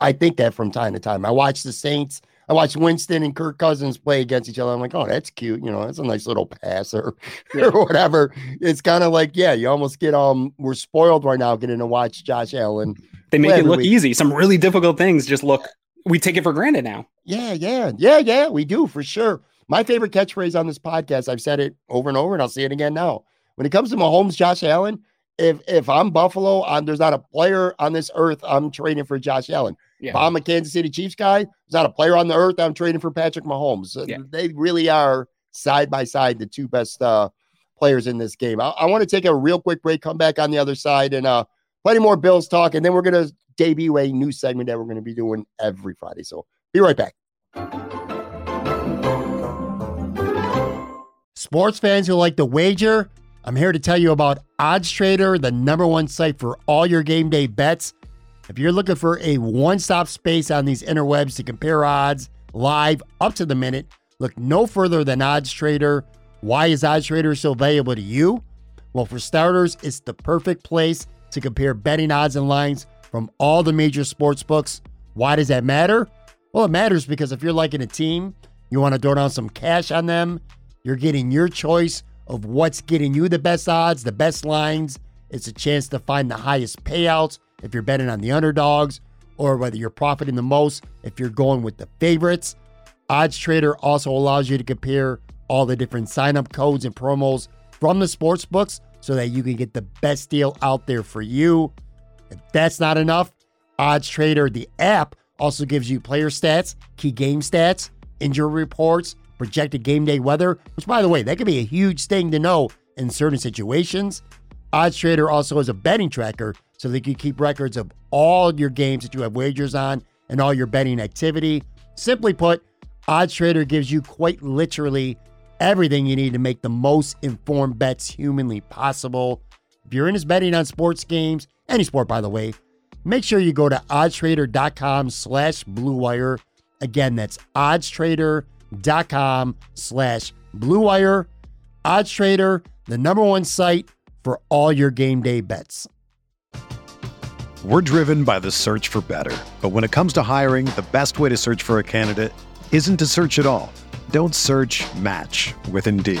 I think that from time to time. I watch the Saints. I watch Winston and Kirk Cousins play against each other. I'm like, oh, that's cute. You know, that's a nice little passer yeah. or whatever. It's kind of like, yeah, you almost get um, we're spoiled right now getting to watch Josh Allen. They make it look week. easy. Some really difficult things just look we take it for granted now. Yeah, yeah, yeah, yeah. We do for sure. My favorite catchphrase on this podcast, I've said it over and over, and I'll say it again now. When it comes to Mahomes, Josh Allen, if if I'm Buffalo, I'm, there's not a player on this earth I'm trading for Josh Allen. Yeah. If I'm a Kansas City Chiefs guy, there's not a player on the earth I'm trading for Patrick Mahomes. Yeah. They really are side by side the two best uh, players in this game. I, I want to take a real quick break, come back on the other side, and uh, plenty more Bills talk, and then we're gonna debut a new segment that we're going to be doing every Friday. So be right back. Sports fans who like to wager, I'm here to tell you about Odds Trader, the number one site for all your game day bets. If you're looking for a one stop space on these interwebs to compare odds live up to the minute, look no further than Odds Trader. Why is Odds Trader so valuable to you? Well, for starters, it's the perfect place to compare betting odds and lines from all the major sports books. Why does that matter? Well, it matters because if you're liking a team, you want to throw down some cash on them, you're getting your choice of what's getting you the best odds, the best lines. It's a chance to find the highest payouts if you're betting on the underdogs, or whether you're profiting the most if you're going with the favorites. Odds Trader also allows you to compare all the different sign up codes and promos from the sports books so that you can get the best deal out there for you. If that's not enough, Odds Trader, the app, also gives you player stats, key game stats, injury reports, projected game day weather, which, by the way, that could be a huge thing to know in certain situations. Odds Trader also has a betting tracker so that you keep records of all your games that you have wagers on and all your betting activity. Simply put, Odds Trader gives you quite literally everything you need to make the most informed bets humanly possible. If you're into betting on sports games, any sport, by the way, make sure you go to oddstrader.com slash bluewire. Again, that's oddstrader.com slash bluewire. Oddstrader, the number one site for all your game day bets. We're driven by the search for better. But when it comes to hiring, the best way to search for a candidate isn't to search at all. Don't search match with Indeed.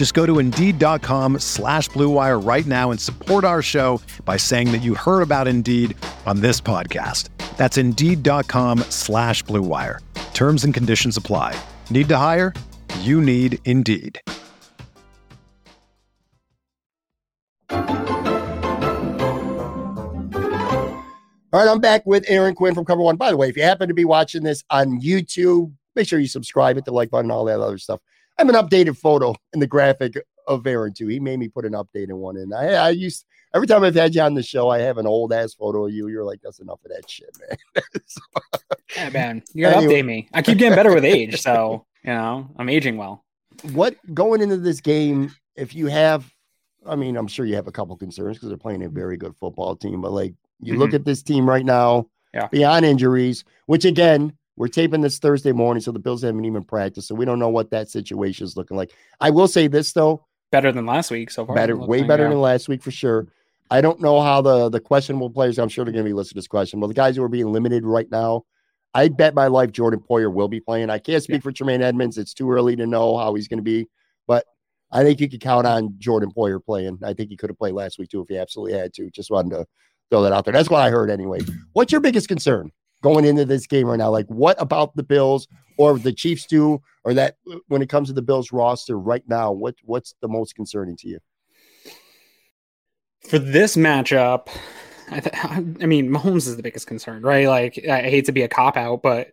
Just go to Indeed.com slash BlueWire right now and support our show by saying that you heard about Indeed on this podcast. That's Indeed.com slash BlueWire. Terms and conditions apply. Need to hire? You need Indeed. All right, I'm back with Aaron Quinn from Cover One. By the way, if you happen to be watching this on YouTube, make sure you subscribe, hit the like button, all that other stuff. I have an updated photo in the graphic of Aaron too. He made me put an updated one in. I, I used every time I've had you on the show, I have an old ass photo of you. You're like, that's enough of that shit, man. so, yeah, man, you gotta anyway. update me. I keep getting better with age, so you know I'm aging well. What going into this game? If you have, I mean, I'm sure you have a couple concerns because they're playing a very good football team, but like you mm-hmm. look at this team right now, yeah. beyond injuries, which again, we're taping this Thursday morning, so the Bills haven't even practiced, so we don't know what that situation is looking like. I will say this though, better than last week so far. Better, way better than last week for sure. I don't know how the the questionable players. I'm sure they're going to be listed as questionable. The guys who are being limited right now, I bet my life Jordan Poyer will be playing. I can't speak yeah. for Tremaine Edmonds. It's too early to know how he's going to be, but I think you could count on Jordan Poyer playing. I think he could have played last week too if he absolutely had to. Just wanted to throw that out there. That's what I heard anyway. What's your biggest concern going into this game right now? Like, what about the Bills or the Chiefs do, or that when it comes to the Bills roster right now? What what's the most concerning to you? For this matchup, I, th- I mean, Mahomes is the biggest concern, right? Like, I hate to be a cop out, but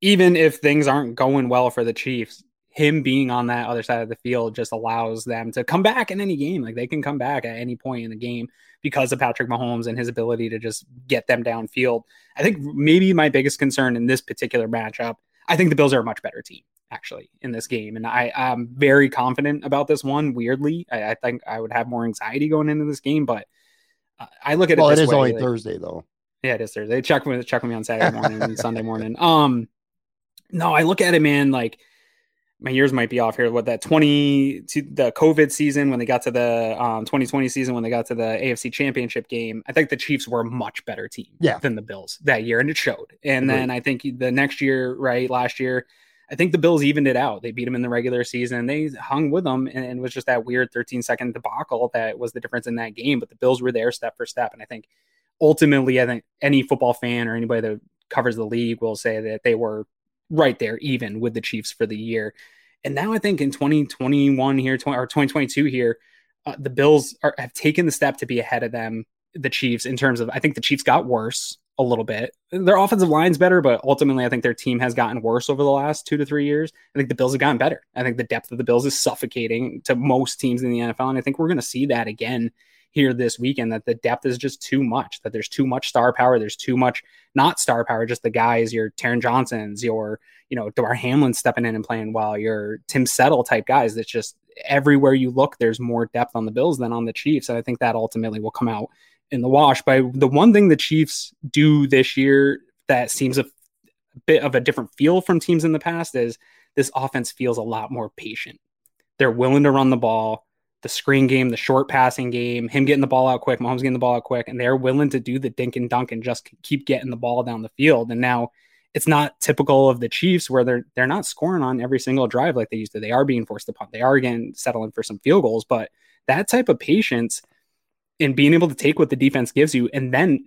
even if things aren't going well for the Chiefs, him being on that other side of the field just allows them to come back in any game. Like they can come back at any point in the game because of Patrick Mahomes and his ability to just get them downfield. I think maybe my biggest concern in this particular matchup, I think the Bills are a much better team actually in this game. And I, am very confident about this one. Weirdly, I, I, think I would have more anxiety going into this game, but uh, I look at well, it. Well, it is way, only like, Thursday though. Yeah, it is Thursday. Check with check with me on Saturday morning and Sunday morning. Um, no, I look at it, man. Like my years might be off here. What that 20 to the COVID season when they got to the um, 2020 season when they got to the AFC Championship game, I think the Chiefs were a much better team yeah. than the Bills that year, and it showed. And then I think the next year, right last year, I think the Bills evened it out. They beat them in the regular season. They hung with them, and it was just that weird 13 second debacle that was the difference in that game. But the Bills were there step for step, and I think ultimately, I think any football fan or anybody that covers the league will say that they were right there, even with the Chiefs for the year. And now I think in 2021 here, 20, or 2022 here, uh, the Bills are, have taken the step to be ahead of them, the Chiefs, in terms of I think the Chiefs got worse a little bit. Their offensive line's better, but ultimately I think their team has gotten worse over the last two to three years. I think the Bills have gotten better. I think the depth of the Bills is suffocating to most teams in the NFL. And I think we're going to see that again here this weekend that the depth is just too much, that there's too much star power. There's too much, not star power, just the guys, your Taron Johnsons, your, you know, Damar Hamlin stepping in and playing well, your Tim Settle type guys. That's just everywhere you look, there's more depth on the Bills than on the Chiefs. And I think that ultimately will come out in the wash. But the one thing the Chiefs do this year that seems a bit of a different feel from teams in the past is this offense feels a lot more patient. They're willing to run the ball the screen game, the short passing game, him getting the ball out quick, Mahomes getting the ball out quick, and they're willing to do the dink and dunk and just keep getting the ball down the field. And now it's not typical of the Chiefs where they're they're not scoring on every single drive like they used to. They are being forced to punt. They are again settling for some field goals, but that type of patience and being able to take what the defense gives you and then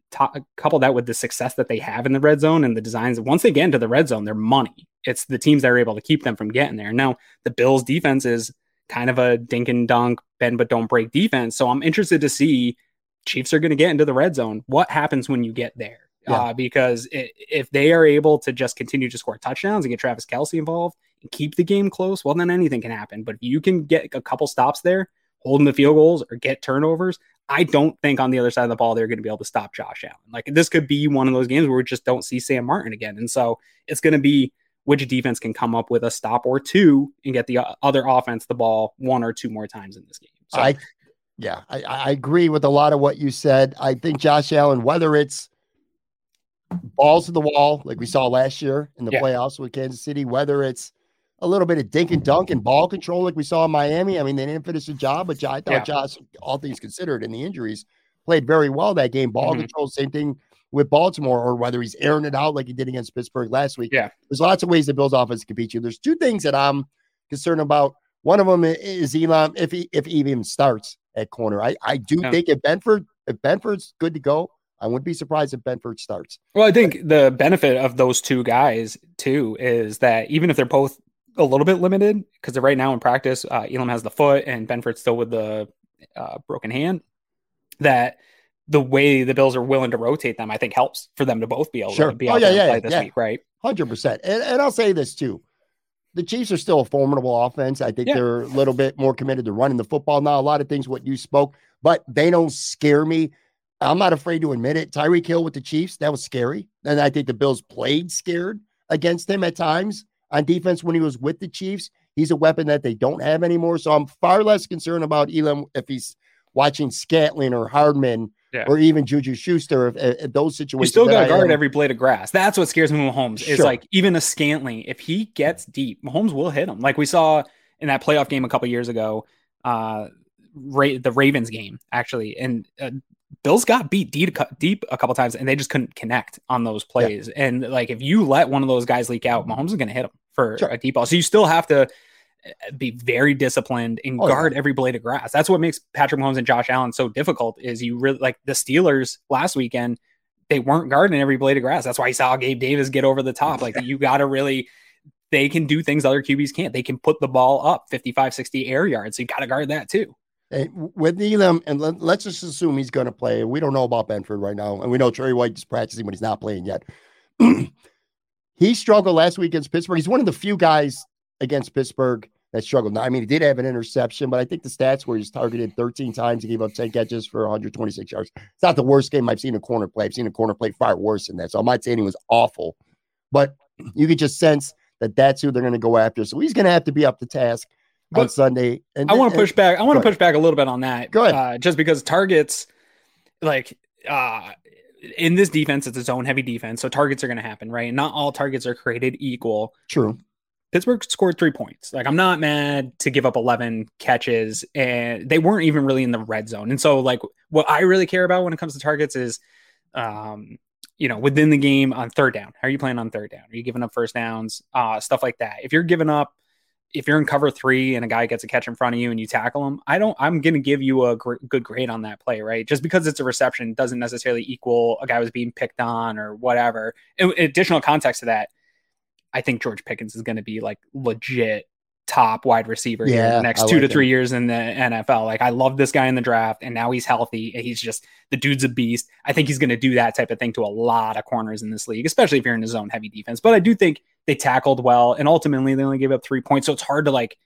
couple that with the success that they have in the red zone and the designs once they get into the red zone they're money it's the teams that are able to keep them from getting there now the bills defense is kind of a dink and dunk, bend but don't break defense. So I'm interested to see Chiefs are going to get into the red zone. What happens when you get there? Yeah. Uh, because it, if they are able to just continue to score touchdowns and get Travis Kelce involved and keep the game close, well, then anything can happen. But if you can get a couple stops there, holding the field goals or get turnovers, I don't think on the other side of the ball they're going to be able to stop Josh Allen. Like this could be one of those games where we just don't see Sam Martin again. And so it's going to be which defense can come up with a stop or two and get the other offense the ball one or two more times in this game. So I yeah, I, I agree with a lot of what you said. I think Josh Allen, whether it's balls to the wall like we saw last year in the yeah. playoffs with Kansas City, whether it's a little bit of dink and dunk and ball control like we saw in Miami. I mean, they didn't finish the job, but I thought yeah. Josh, all things considered, and the injuries, played very well that game. Ball mm-hmm. control, same thing with Baltimore, or whether he's airing it out like he did against Pittsburgh last week. Yeah, there's lots of ways the Bills' offense can beat you. There's two things that I'm concerned about. One of them is Elam if he if he even starts at corner. I I do think if Benford if Benford's good to go, I wouldn't be surprised if Benford starts. Well, I think the benefit of those two guys too is that even if they're both a little bit limited because right now in practice. Uh, Elam has the foot and Benford's still with the uh, broken hand. That the way the Bills are willing to rotate them, I think helps for them to both be able sure. to be oh, yeah, to yeah, play this yeah. week, right? Hundred percent. And, and I'll say this too: the Chiefs are still a formidable offense. I think yeah. they're a little bit more committed to running the football now. A lot of things what you spoke, but they don't scare me. I'm not afraid to admit it. Tyreek Hill with the Chiefs, that was scary. And I think the Bills played scared against him at times on defense when he was with the Chiefs. He's a weapon that they don't have anymore. So I'm far less concerned about Elam if he's watching Scantling or Hardman yeah. or even Juju Schuster. If, if those situations, you still got to guard every blade of grass. That's what scares me. with Mahomes sure. is like even a Scantling. If he gets deep, Mahomes will hit him. Like we saw in that playoff game a couple years ago. Uh, Ra- the Ravens game actually, and uh, Bills got beat deep, deep a couple times, and they just couldn't connect on those plays. Yeah. And like, if you let one of those guys leak out, Mahomes is going to hit him for sure. a deep ball. So you still have to eh, be very disciplined and oh, guard yeah. every blade of grass. That's what makes Patrick Mahomes and Josh Allen so difficult. Is you really like the Steelers last weekend? They weren't guarding every blade of grass. That's why you saw Gabe Davis get over the top. Like you got to really. They can do things other QBs can't. They can put the ball up 55, 60 air yards. So you got to guard that too. With Elam, and let, us just assume he's going to play. We don't know about Benford right now, and we know Tre White is practicing, but he's not playing yet. he struggled last week against Pittsburgh. He's one of the few guys against Pittsburgh that struggled. Now, I mean, he did have an interception, but I think the stats were he's targeted 13 times. He gave up 10 catches for 126 yards. It's not the worst game I've seen a corner play. I've seen a corner play far worse than that. So I'm not saying he was awful, but you could just sense that that's who they're going to go after. So he's going to have to be up to task but on Sunday. And I want to push back. I want to push back a little bit on that. Go ahead. Uh, just because targets, like uh, in this defense, it's a zone heavy defense, so targets are going to happen, right? Not all targets are created equal. True. Pittsburgh scored three points. Like I'm not mad to give up 11 catches, and they weren't even really in the red zone. And so, like, what I really care about when it comes to targets is, um, you know, within the game on third down. How are you playing on third down? Are you giving up first downs? Uh, stuff like that. If you're giving up if you're in cover three and a guy gets a catch in front of you and you tackle him, I don't, I'm going to give you a gr- good grade on that play, right? Just because it's a reception doesn't necessarily equal a guy was being picked on or whatever. In, in additional context to that, I think George Pickens is going to be like legit top wide receiver yeah, the next I two like to three years in the NFL. Like I love this guy in the draft, and now he's healthy. And he's just the dude's a beast. I think he's going to do that type of thing to a lot of corners in this league, especially if you're in a zone heavy defense. But I do think they tackled well, and ultimately they only gave up three points, so it's hard to like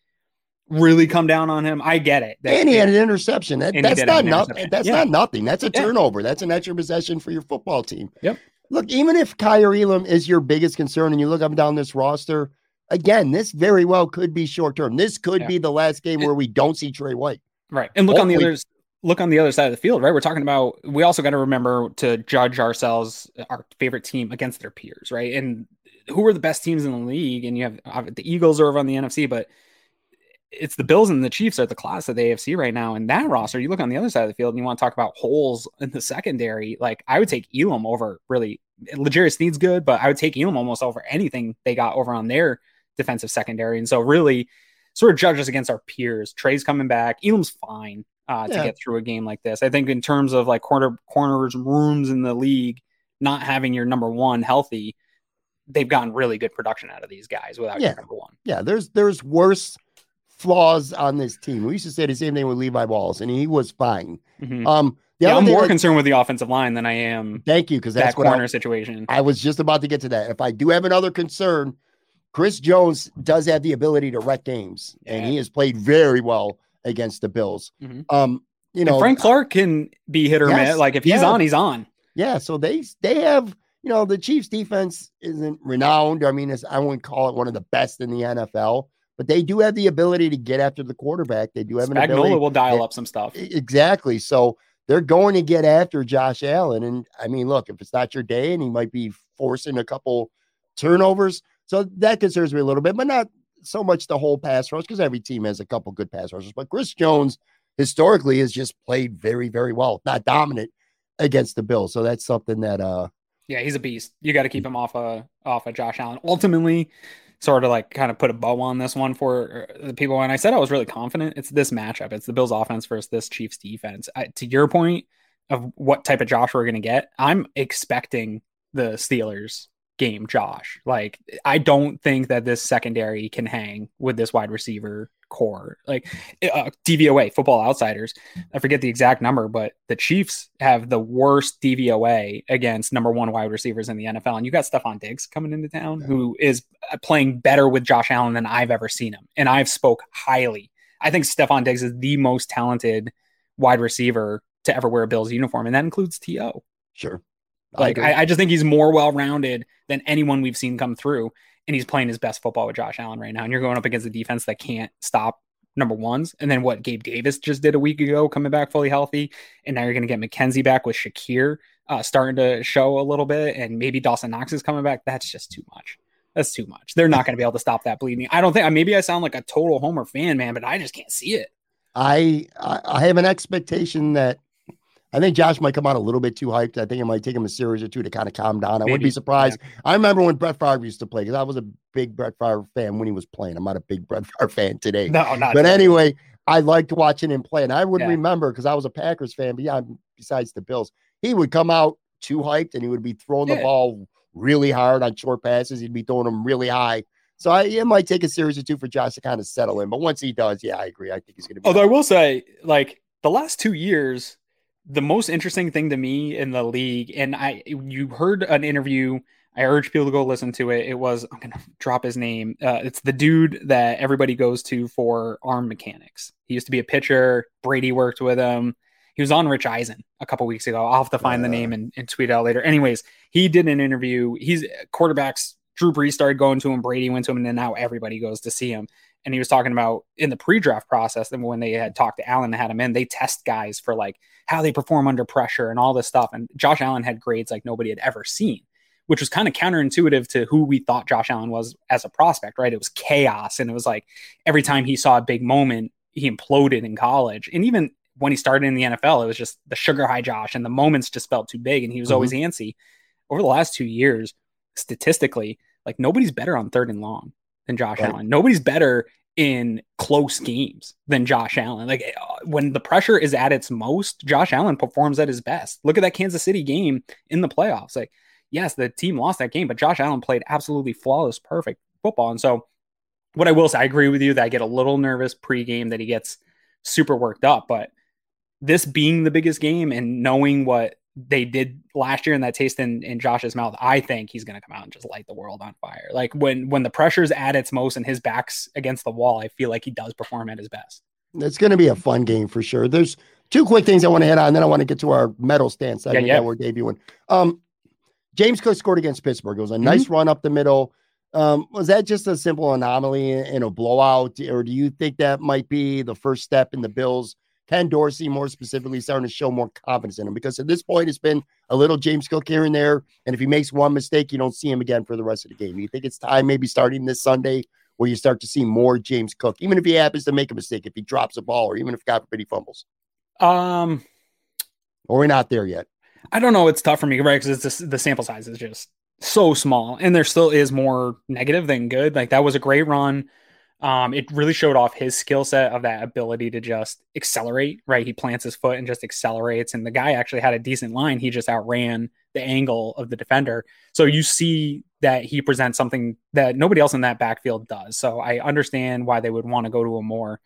really come down on him. I get it. That, and he had an interception. That, that's not nothing. That's yeah. not nothing. That's a turnover. Yeah. That's an extra possession for your football team. Yep. Look, even if Kaiir Elam is your biggest concern, and you look up and down this roster again, this very well could be short term. This could yeah. be the last game where we don't see Tre White. Right. And look Hopefully. on the others look on the other side of the field, right? We're talking about we also got to remember to judge ourselves, our favorite team against their peers, right? And who are the best teams in the league? And you have uh, the Eagles are over on the NFC, but it's the Bills and the Chiefs are the class of the AFC right now. And that roster, you look on the other side of the field and you want to talk about holes in the secondary. Like I would take Elam over really. L'Jarius Sneed's good, but I would take Elam almost over anything they got over on their defensive secondary. And so really sort of judge us against our peers. Tre's coming back. Elam's fine uh, yeah. to get through a game like this. I think in terms of like corner corners rooms in the league, not having your number one healthy, they've gotten really good production out of these guys without yeah. number one. Yeah, there's there's worse flaws on this team. We used to say the same thing with Levi Wallace, and he was fine. Mhm. Um, the Yeah, I'm more that- concerned with the offensive line than I am thank you because that that's what I, corner situation. I was just about to get to that. If I do have another concern, Chris Jones does have the ability to wreck games, and he has played very well against the Bills. Mhm. Um, you And know, Frank Clark can be hit or Yes, miss. Like if he's yeah. on, he's on. yeah. So they they have you know the Chiefs defense isn't renowned. I mean, it's, I wouldn't call it one of the best in the NFL, but they do have the ability to get after the quarterback. They do have an ability. Spagnuolo will dial up some stuff. Exactly. So they're going to get after Josh Allen. And I mean, look, if it's not your day and he might be forcing a couple turnovers. So that concerns me a little bit, but not so much the whole pass rush because every team has a couple good pass rushers. But Chris Jones historically has just played very, very well, not dominant against the Bills. So that's something that uh Yeah, he's a beast. You got to keep him off of off of Josh Allen. Ultimately, sort of like kind of put a bow on this one for uh, the people. And I said I was really confident. It's this matchup. It's the Bills' offense versus this Chiefs' defense. I, to your point of what type of Josh we're going to get, I'm expecting the Steelers game Josh. Like I don't think that this secondary can hang with this wide receiver core. Like uh, DVOA, Football Outsiders, I forget the exact number, but the Chiefs have the worst DVOA against number one wide receivers in the NFL. And you got Stefon Diggs coming into town, who is uh, playing better with Josh Allen than I've ever seen him. And I've spoke highly. I think Stefon Diggs is the most talented wide receiver to ever wear a Bills uniform, and that includes To. sure. Like agree. I, I just think he's more well rounded than anyone we've seen come through, and he's playing his best football with Josh Allen right now. And you're going up against a defense that can't stop number ones. And then what Gabe Davis just did a week ago, coming back fully healthy, and now you're going to get McKenzie back with Shakir uh, starting to show a little bit, and maybe Dawson Knox is coming back. That's just too much. That's too much. They're not going to be able to stop that bleeding. I don't think. Maybe I sound like a total Homer fan, man, but I just can't see it. I I have an expectation that I think Josh might come out a little bit too hyped. I think it might take him a series or two to kind of calm down. I wouldn't be Maybe, surprised. I remember when Brett Favre used to play because I was a big Brett Favre fan when he was playing. I'm not a big Brett Favre fan today. No, not. But anyway, I liked watching him play. And I would Yeah. remember because I was a Packers fan beyond besides the Bills. He would come out too hyped and he would be throwing the ball really hard on short passes. He'd be throwing them really high. So I, it might take a series or two for Josh to kind of settle in. But once he does, yeah, I agree. I think he's going to be. Although I will say, like the last two years, the most interesting thing to me in the league, and I you heard an interview. I urge people to go listen to it. It was I'm gonna drop his name. Uh, it's the dude that everybody goes to for arm mechanics. He used to be a pitcher. Brady worked with him. He was on Rich Eisen a couple weeks ago. I'll have to find the Uh. name and, and tweet out later. Anyways, he did an interview. He's quarterbacks. Drew Brees started going to him. Brady went to him, and then now everybody goes to see him and he was talking about in the pre-draft process and when they had talked to Allen and had him in, they test guys for like how they perform under pressure and all this stuff. And Josh Allen had grades like nobody had ever seen, which was kind of counterintuitive to who we thought Josh Allen was as a prospect, right? It was chaos. And it was like every time he saw a big moment, he imploded in college. And even when he started in the NFL, it was just the sugar high Josh and the moments just felt too big and he was Mhm. always antsy. Over the last two years, statistically, like nobody's better on third and long than Josh Right. Allen. Nobody's better in close games than Josh Allen. Like uh, when the pressure is at its most, Josh Allen performs at his best. Look at that Kansas City game in the playoffs. Like, yes, the team lost that game, but Josh Allen played absolutely flawless, perfect football. And so, what I will say, I agree with you that I get a little nervous pregame that he gets super worked up, but this being the biggest game and knowing what they did last year and that taste in, in Josh's mouth, I think he's going to come out and just light the world on fire. Like when when the pressure's at its most and his back's against the wall, I feel like he does perform at his best. It's going to be a fun game for sure. There's two quick things I want to hit on, and then I want to get to our medal stand segment yeah. that we're debuting. Um, James Cook scored against Pittsburgh. It was a nice run up the middle. Um, was that just a simple anomaly in a blowout, or do you think that might be the first step in the Bills? Ken Dorsey, more specifically, starting to show more confidence in him because at this point it's been a little James Cook here and there, and if he makes one mistake, you don't see him again for the rest of the game. You think it's time, maybe starting this Sunday, where you start to see more James Cook, even if he happens to make a mistake, if he drops a ball, or even if God forbid he fumbles, Um, or we're not there yet. I don't know. It's tough for me, right? Because it's just, the sample size is just so small, and there still is more negative than good. Like that was a great run. Um, it really showed off his skill set of that ability to just accelerate. Right, he plants his foot and just accelerates. And the guy actually had a decent line. He just outran the angle of the defender. So you see that he presents something that nobody else in that backfield does. So I understand why they would want to go to a more.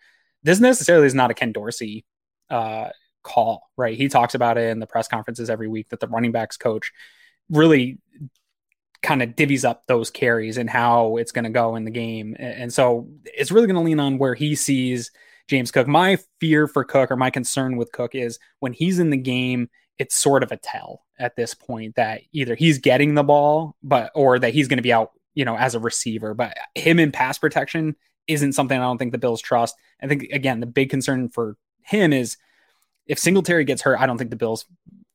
This necessarily is not a Ken Dorsey uh, call, right? He talks about it in the press conferences every week that the running backs coach really kind of divvies up those carries and how it's going to go in the game. And so it's really going to lean on where he sees James Cook. My fear for Cook or my concern with Cook is when he's in the game, it's sort of a tell at this point that either he's getting the ball, but or that he's going to be out, you know, as a receiver. But him in pass protection isn't something I don't think the Bills trust. I think again, the big concern for him is if Singletary gets hurt, I don't think the Bills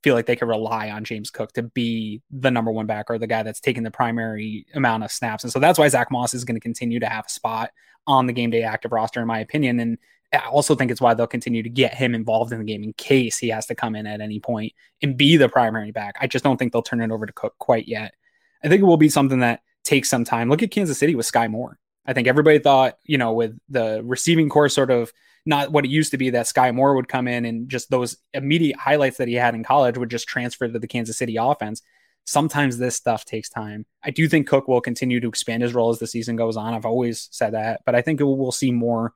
feel like they can rely on James Cook to be the number one back or the guy that's taking the primary amount of snaps. And so that's why Zach Moss is going to continue to have a spot on the game day active roster, in my opinion. And I also think it's why they'll continue to get him involved in the game in case he has to come in at any point and be the primary back. I just don't think they'll turn it over to Cook quite yet. I think it will be something that takes some time. Look at Kansas City with Skyy Moore. I think everybody thought, you know, with the receiving core sort of not what it used to be that Skyy Moore would come in and just those immediate highlights that he had in college would just transfer to the Kansas City offense. Sometimes this stuff takes time. I do think Cook will continue to expand his role as the season goes on. I've always said that, but I think we'll see more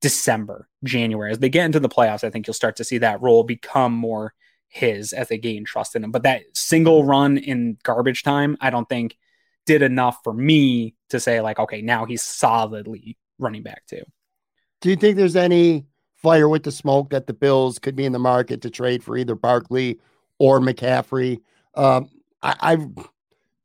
December, January. As they get into the playoffs, I think you'll start to see that role become more his as they gain trust in him. But that single run in garbage time, I don't think did enough for me to say, like, okay, now he's solidly running back too. Do you think there's any fire with the smoke that the Bills could be in the market to trade for either Barkley or McCaffrey? Um, I, I've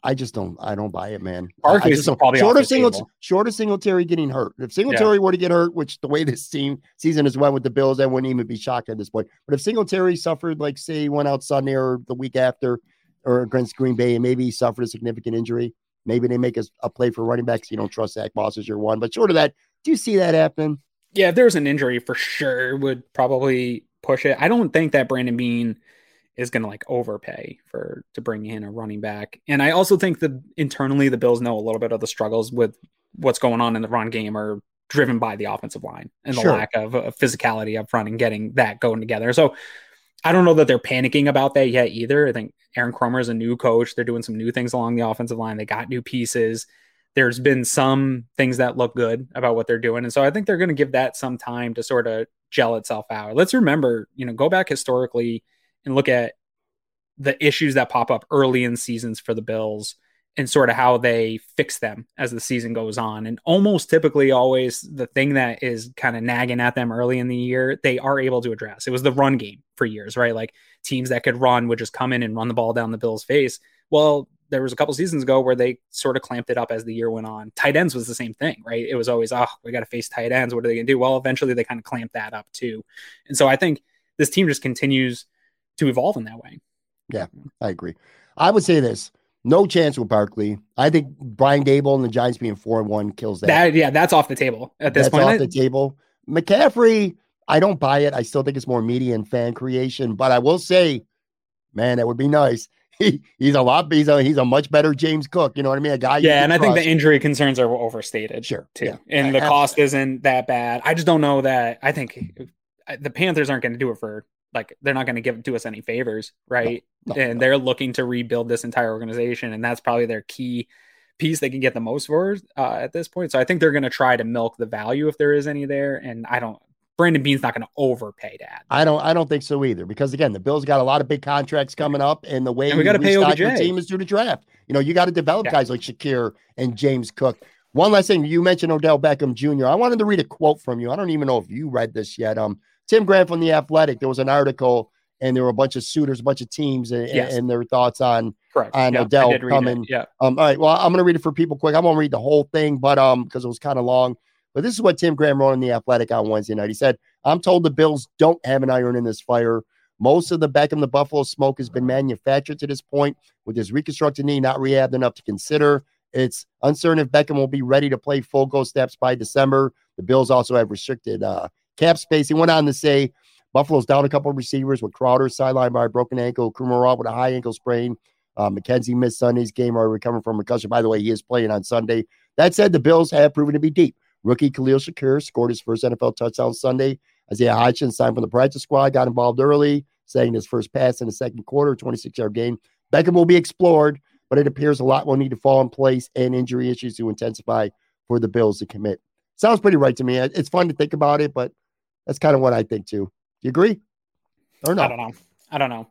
I just don't. I don't buy it, man. Barkley's probably short of single, short of Singletary getting hurt. If Singletary yeah. were to get hurt, which the way this team season has went with the Bills, I wouldn't even be shocked at this point. But if Singletary suffered, like say, he went out Sunday or the week after, or against Green Bay, and maybe he suffered a significant injury, maybe they make a, a play for running backs. You don't trust Zach Moss as your one, but short of that, do you see that happen? Yeah, if there's an injury for sure, would probably push it. I don't think that Brandon Beane is going to like overpay for to bring in a running back. And I also think that internally the Bills know a little bit of the struggles with what's going on in the run game are driven by the offensive line and the sure. lack of, of physicality up front and getting that going together. So I don't know that they're panicking about that yet either. I think Aaron Kromer is a new coach. They're doing some new things along the offensive line. They got new pieces. There's been some things that look good about what they're doing. And so I think they're going to give that some time to sort of gel itself out. Let's remember, you know, go back historically and look at the issues that pop up early in seasons for the Bills and sort of how they fix them as the season goes on. And almost typically, always the thing that is kind of nagging at them early in the year, they are able to address. It was the run game for years, right? Like teams that could run would just come in and run the ball down the Bills' face. Well, there was a couple seasons ago where they sort of clamped it up as the year went on. Tight ends was the same thing, right? It was always, oh, we got to face tight ends. What are they going to do? Well, eventually they kind of clamped that up too. And so I think this team just continues to evolve in that way. Yeah, I agree. I would say this. No chance with Barkley. I think Brian Daboll and the Giants being four and one kills that. that yeah, that's off the table at this that's point. Off the table. McCaffrey, I don't buy it. I still think it's more media and fan creation. But I will say, man, that would be nice. He, he's a lot. He's a he's a much better James Cook. You know what I mean? A guy. Yeah, and I think the injury concerns are overstated. Sure, too, yeah. and the cost isn't that bad. I just don't know that. I think the Panthers aren't going to do it for like they're not going to give to us any favors, right? No, no, and no. they're looking to rebuild this entire organization, and that's probably their key piece they can get the most for uh, at this point. So I think they're going to try to milk the value if there is any there, and I don't. Brandon Beane's not going to overpay that. I don't. I don't think so either. Because again, the Bills got a lot of big contracts coming up, and the way and we got to pay OBJ. Your team is through the draft. You know, you got to develop yeah. guys like Shakir and James Cook. One last thing, you mentioned Odell Beckham Jr. I wanted to read a quote from you. I don't even know if you read this yet. Um, Tim Graham from the Athletic. There was an article, and there were a bunch of suitors, a bunch of teams, and, yes. and their thoughts on Correct. on yeah, Odell coming. Yeah. Um. All right. Well, I'm going to read it for people quick. I won't read the whole thing, but um, because it was kind of long. But this is what Tim Graham wrote in the Athletic on Wednesday night. He said, "I'm told the Bills don't have an iron in this fire." Most of the Beckham the Buffalo smoke has been manufactured to this point, with his reconstructed knee not rehabbed enough to consider. It's uncertain if Beckham will be ready to play full go steps by December. The Bills also have restricted uh, cap space. He went on to say Buffalo's down a couple of receivers with Crowder sidelined by a broken ankle, Kumerow with a high ankle sprain. Uh, McKenzie missed Sunday's game or recovering from concussion. By the way, he is playing on Sunday. That said, the Bills have proven to be deep. Rookie Khalil Shakir scored his first NFL touchdown Sunday. Isaiah Hodgins signed from the practice squad, got involved early, saying his first pass in the second quarter, 26 yard gain. Beckham will be explored, but it appears a lot will need to fall in place and injury issues to intensify for the Bills to commit. Sounds pretty right to me. It's fun to think about it, but that's kind of what I think too. Do you agree? Or no? I don't know. I don't know.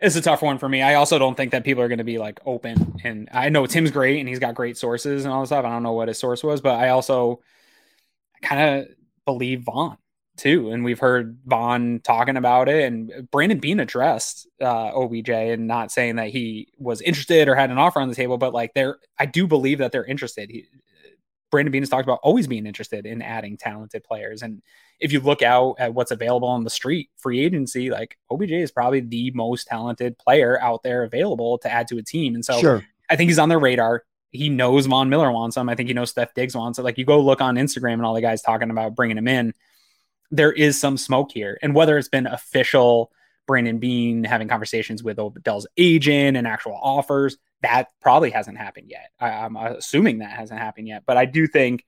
It's a tough one for me. I also don't think that people are going to be like open. And I know Tim's great and he's got great sources and all this stuff. I don't know what his source was, but I also kind of believe Von too. And we've heard Von talking about it and Brandon Beane addressed uh, OBJ and not saying that he was interested or had an offer on the table, but like they're, I do believe that they're interested. He, Brandon Beane has talked about always being interested in adding talented players. And if you look out at what's available on the street, free agency, like OBJ is probably the most talented player out there available to add to a team. And so sure. I think he's on their radar. He knows Von Miller wants him. I think he knows Steph Diggs wants it. Like you go look on Instagram and all the guys talking about bringing him in. There is some smoke here. And whether it's been official, Brandon Beane having conversations with Odell's agent and actual offers, that probably hasn't happened yet. I, I'm assuming that hasn't happened yet. But I do think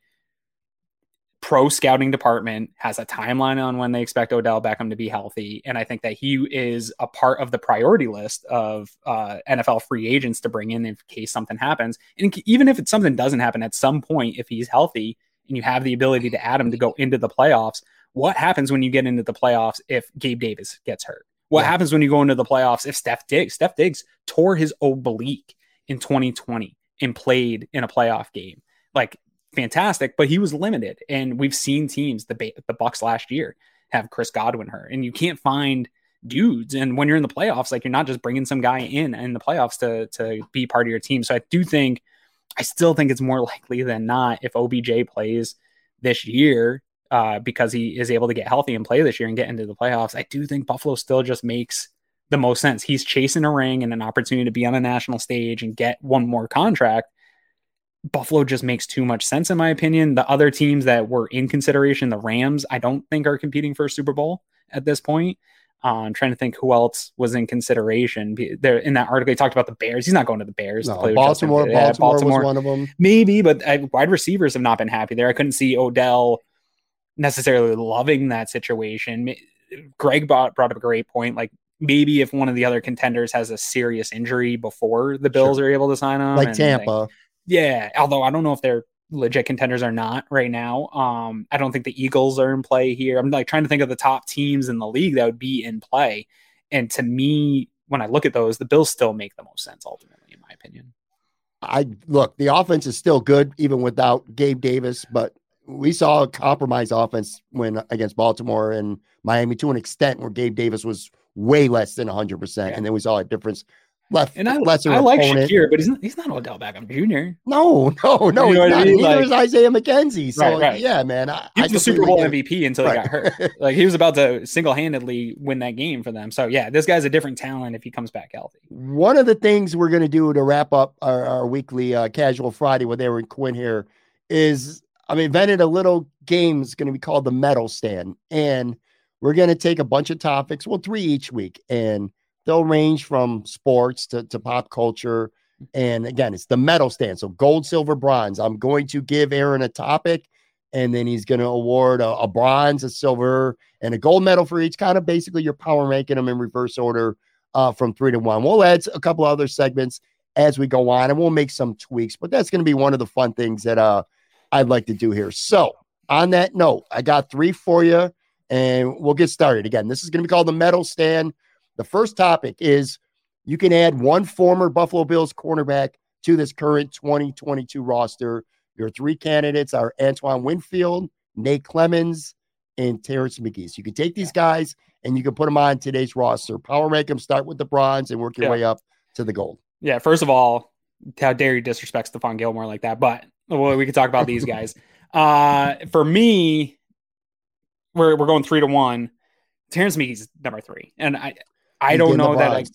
pro scouting department has a timeline on when they expect Odell Beckham to be healthy, and I think that he is a part of the priority list of uh, NFL free agents to bring in in case something happens. And even if it's something doesn't happen at some point, if he's healthy and you have the ability to add him to go into the playoffs, what happens when you get into the playoffs if Gabe Davis gets hurt? What yeah. happens when you go into the playoffs if Steph Diggs, Steph Diggs tore his oblique in 2020 and played in a playoff game? Like fantastic, but he was limited. And we've seen teams, the the Bucs last year, have Chris Godwin hurt, and you can't find dudes. And when you're in the playoffs, like you're not just bringing some guy in in the playoffs to to be part of your team. So I do think, I still think it's more likely than not if OBJ plays this year. Uh, because he is able to get healthy and play this year and get into the playoffs, I do think Buffalo still just makes the most sense. He's chasing a ring and an opportunity to be on a national stage and get one more contract Buffalo just makes too much sense, in my opinion. The other teams that were in consideration, the Rams, I don't think are competing for a Super Bowl at this point. Uh, I'm trying to think who else was in consideration. There in that article, he talked about the Bears. He's not going to the Bears. No, to Baltimore, Baltimore, yeah, Baltimore was one of them. Maybe, but I, wide receivers have not been happy there. I couldn't see Odell necessarily loving that situation. Greg brought, brought up a great point. Like maybe if one of the other contenders has a serious injury before the Bills sure. are able to sign him, like Tampa. Like, yeah, although I don't know if they're legit contenders or not right now. Um, I don't think the Eagles are in play here. I'm like trying to think of the top teams in the league that would be in play. And to me, when I look at those, the Bills still make the most sense ultimately, in my opinion. I look, the offense is still good even without Gabe Davis, but we saw a compromised offense when against Baltimore and Miami to an extent where Gabe Davis was way less than 100%. Yeah. And then we saw a difference left and I, lesser I like opponent. Shakir, but he's not, he's not Odell Beckham Jr. No, no, no, you know he's not. I mean? Neither like, is Isaiah McKenzie. So right, right. yeah, man, I, he was the Super Bowl MVP until right. he got hurt. like he was about to single handedly win that game for them. So yeah, this guy's a different talent if he comes back healthy. One of the things we're going to do to wrap up our, our weekly uh, casual Friday with Aaron Quinn here is I've invented a little game. It's going to be called the Medal Stand, and we're going to take a bunch of topics, well, three each week, and they'll range from sports to, to pop culture. And again, it's the medal stand. So gold, silver, bronze. I'm going to give Aaron a topic, and then he's going to award a, a, bronze, a silver, and a gold medal for each. Kind of basically you're power ranking them in reverse order uh, from three to one. We'll add a couple other segments as we go on, and we'll make some tweaks. But that's going to be one of the fun things that uh, I'd like to do here. So on that note, I got three for you, and we'll get started. Again, this is going to be called the medal stand. The first topic is you can add one former Buffalo Bills cornerback to this current 2022 roster. Your three candidates are Antoine Winfield, Nate Clements, and Terrence McGee. So you can take these guys and you can put them on today's roster. Power rank them, start with the bronze and work your yeah. way up to the gold. Yeah, first of all, how dare you disrespect Stephon Gilmore like that? But well, we can talk about these guys. Uh, for me, we're we're going three to one. Terrence McGee's number three, and I I don't know that like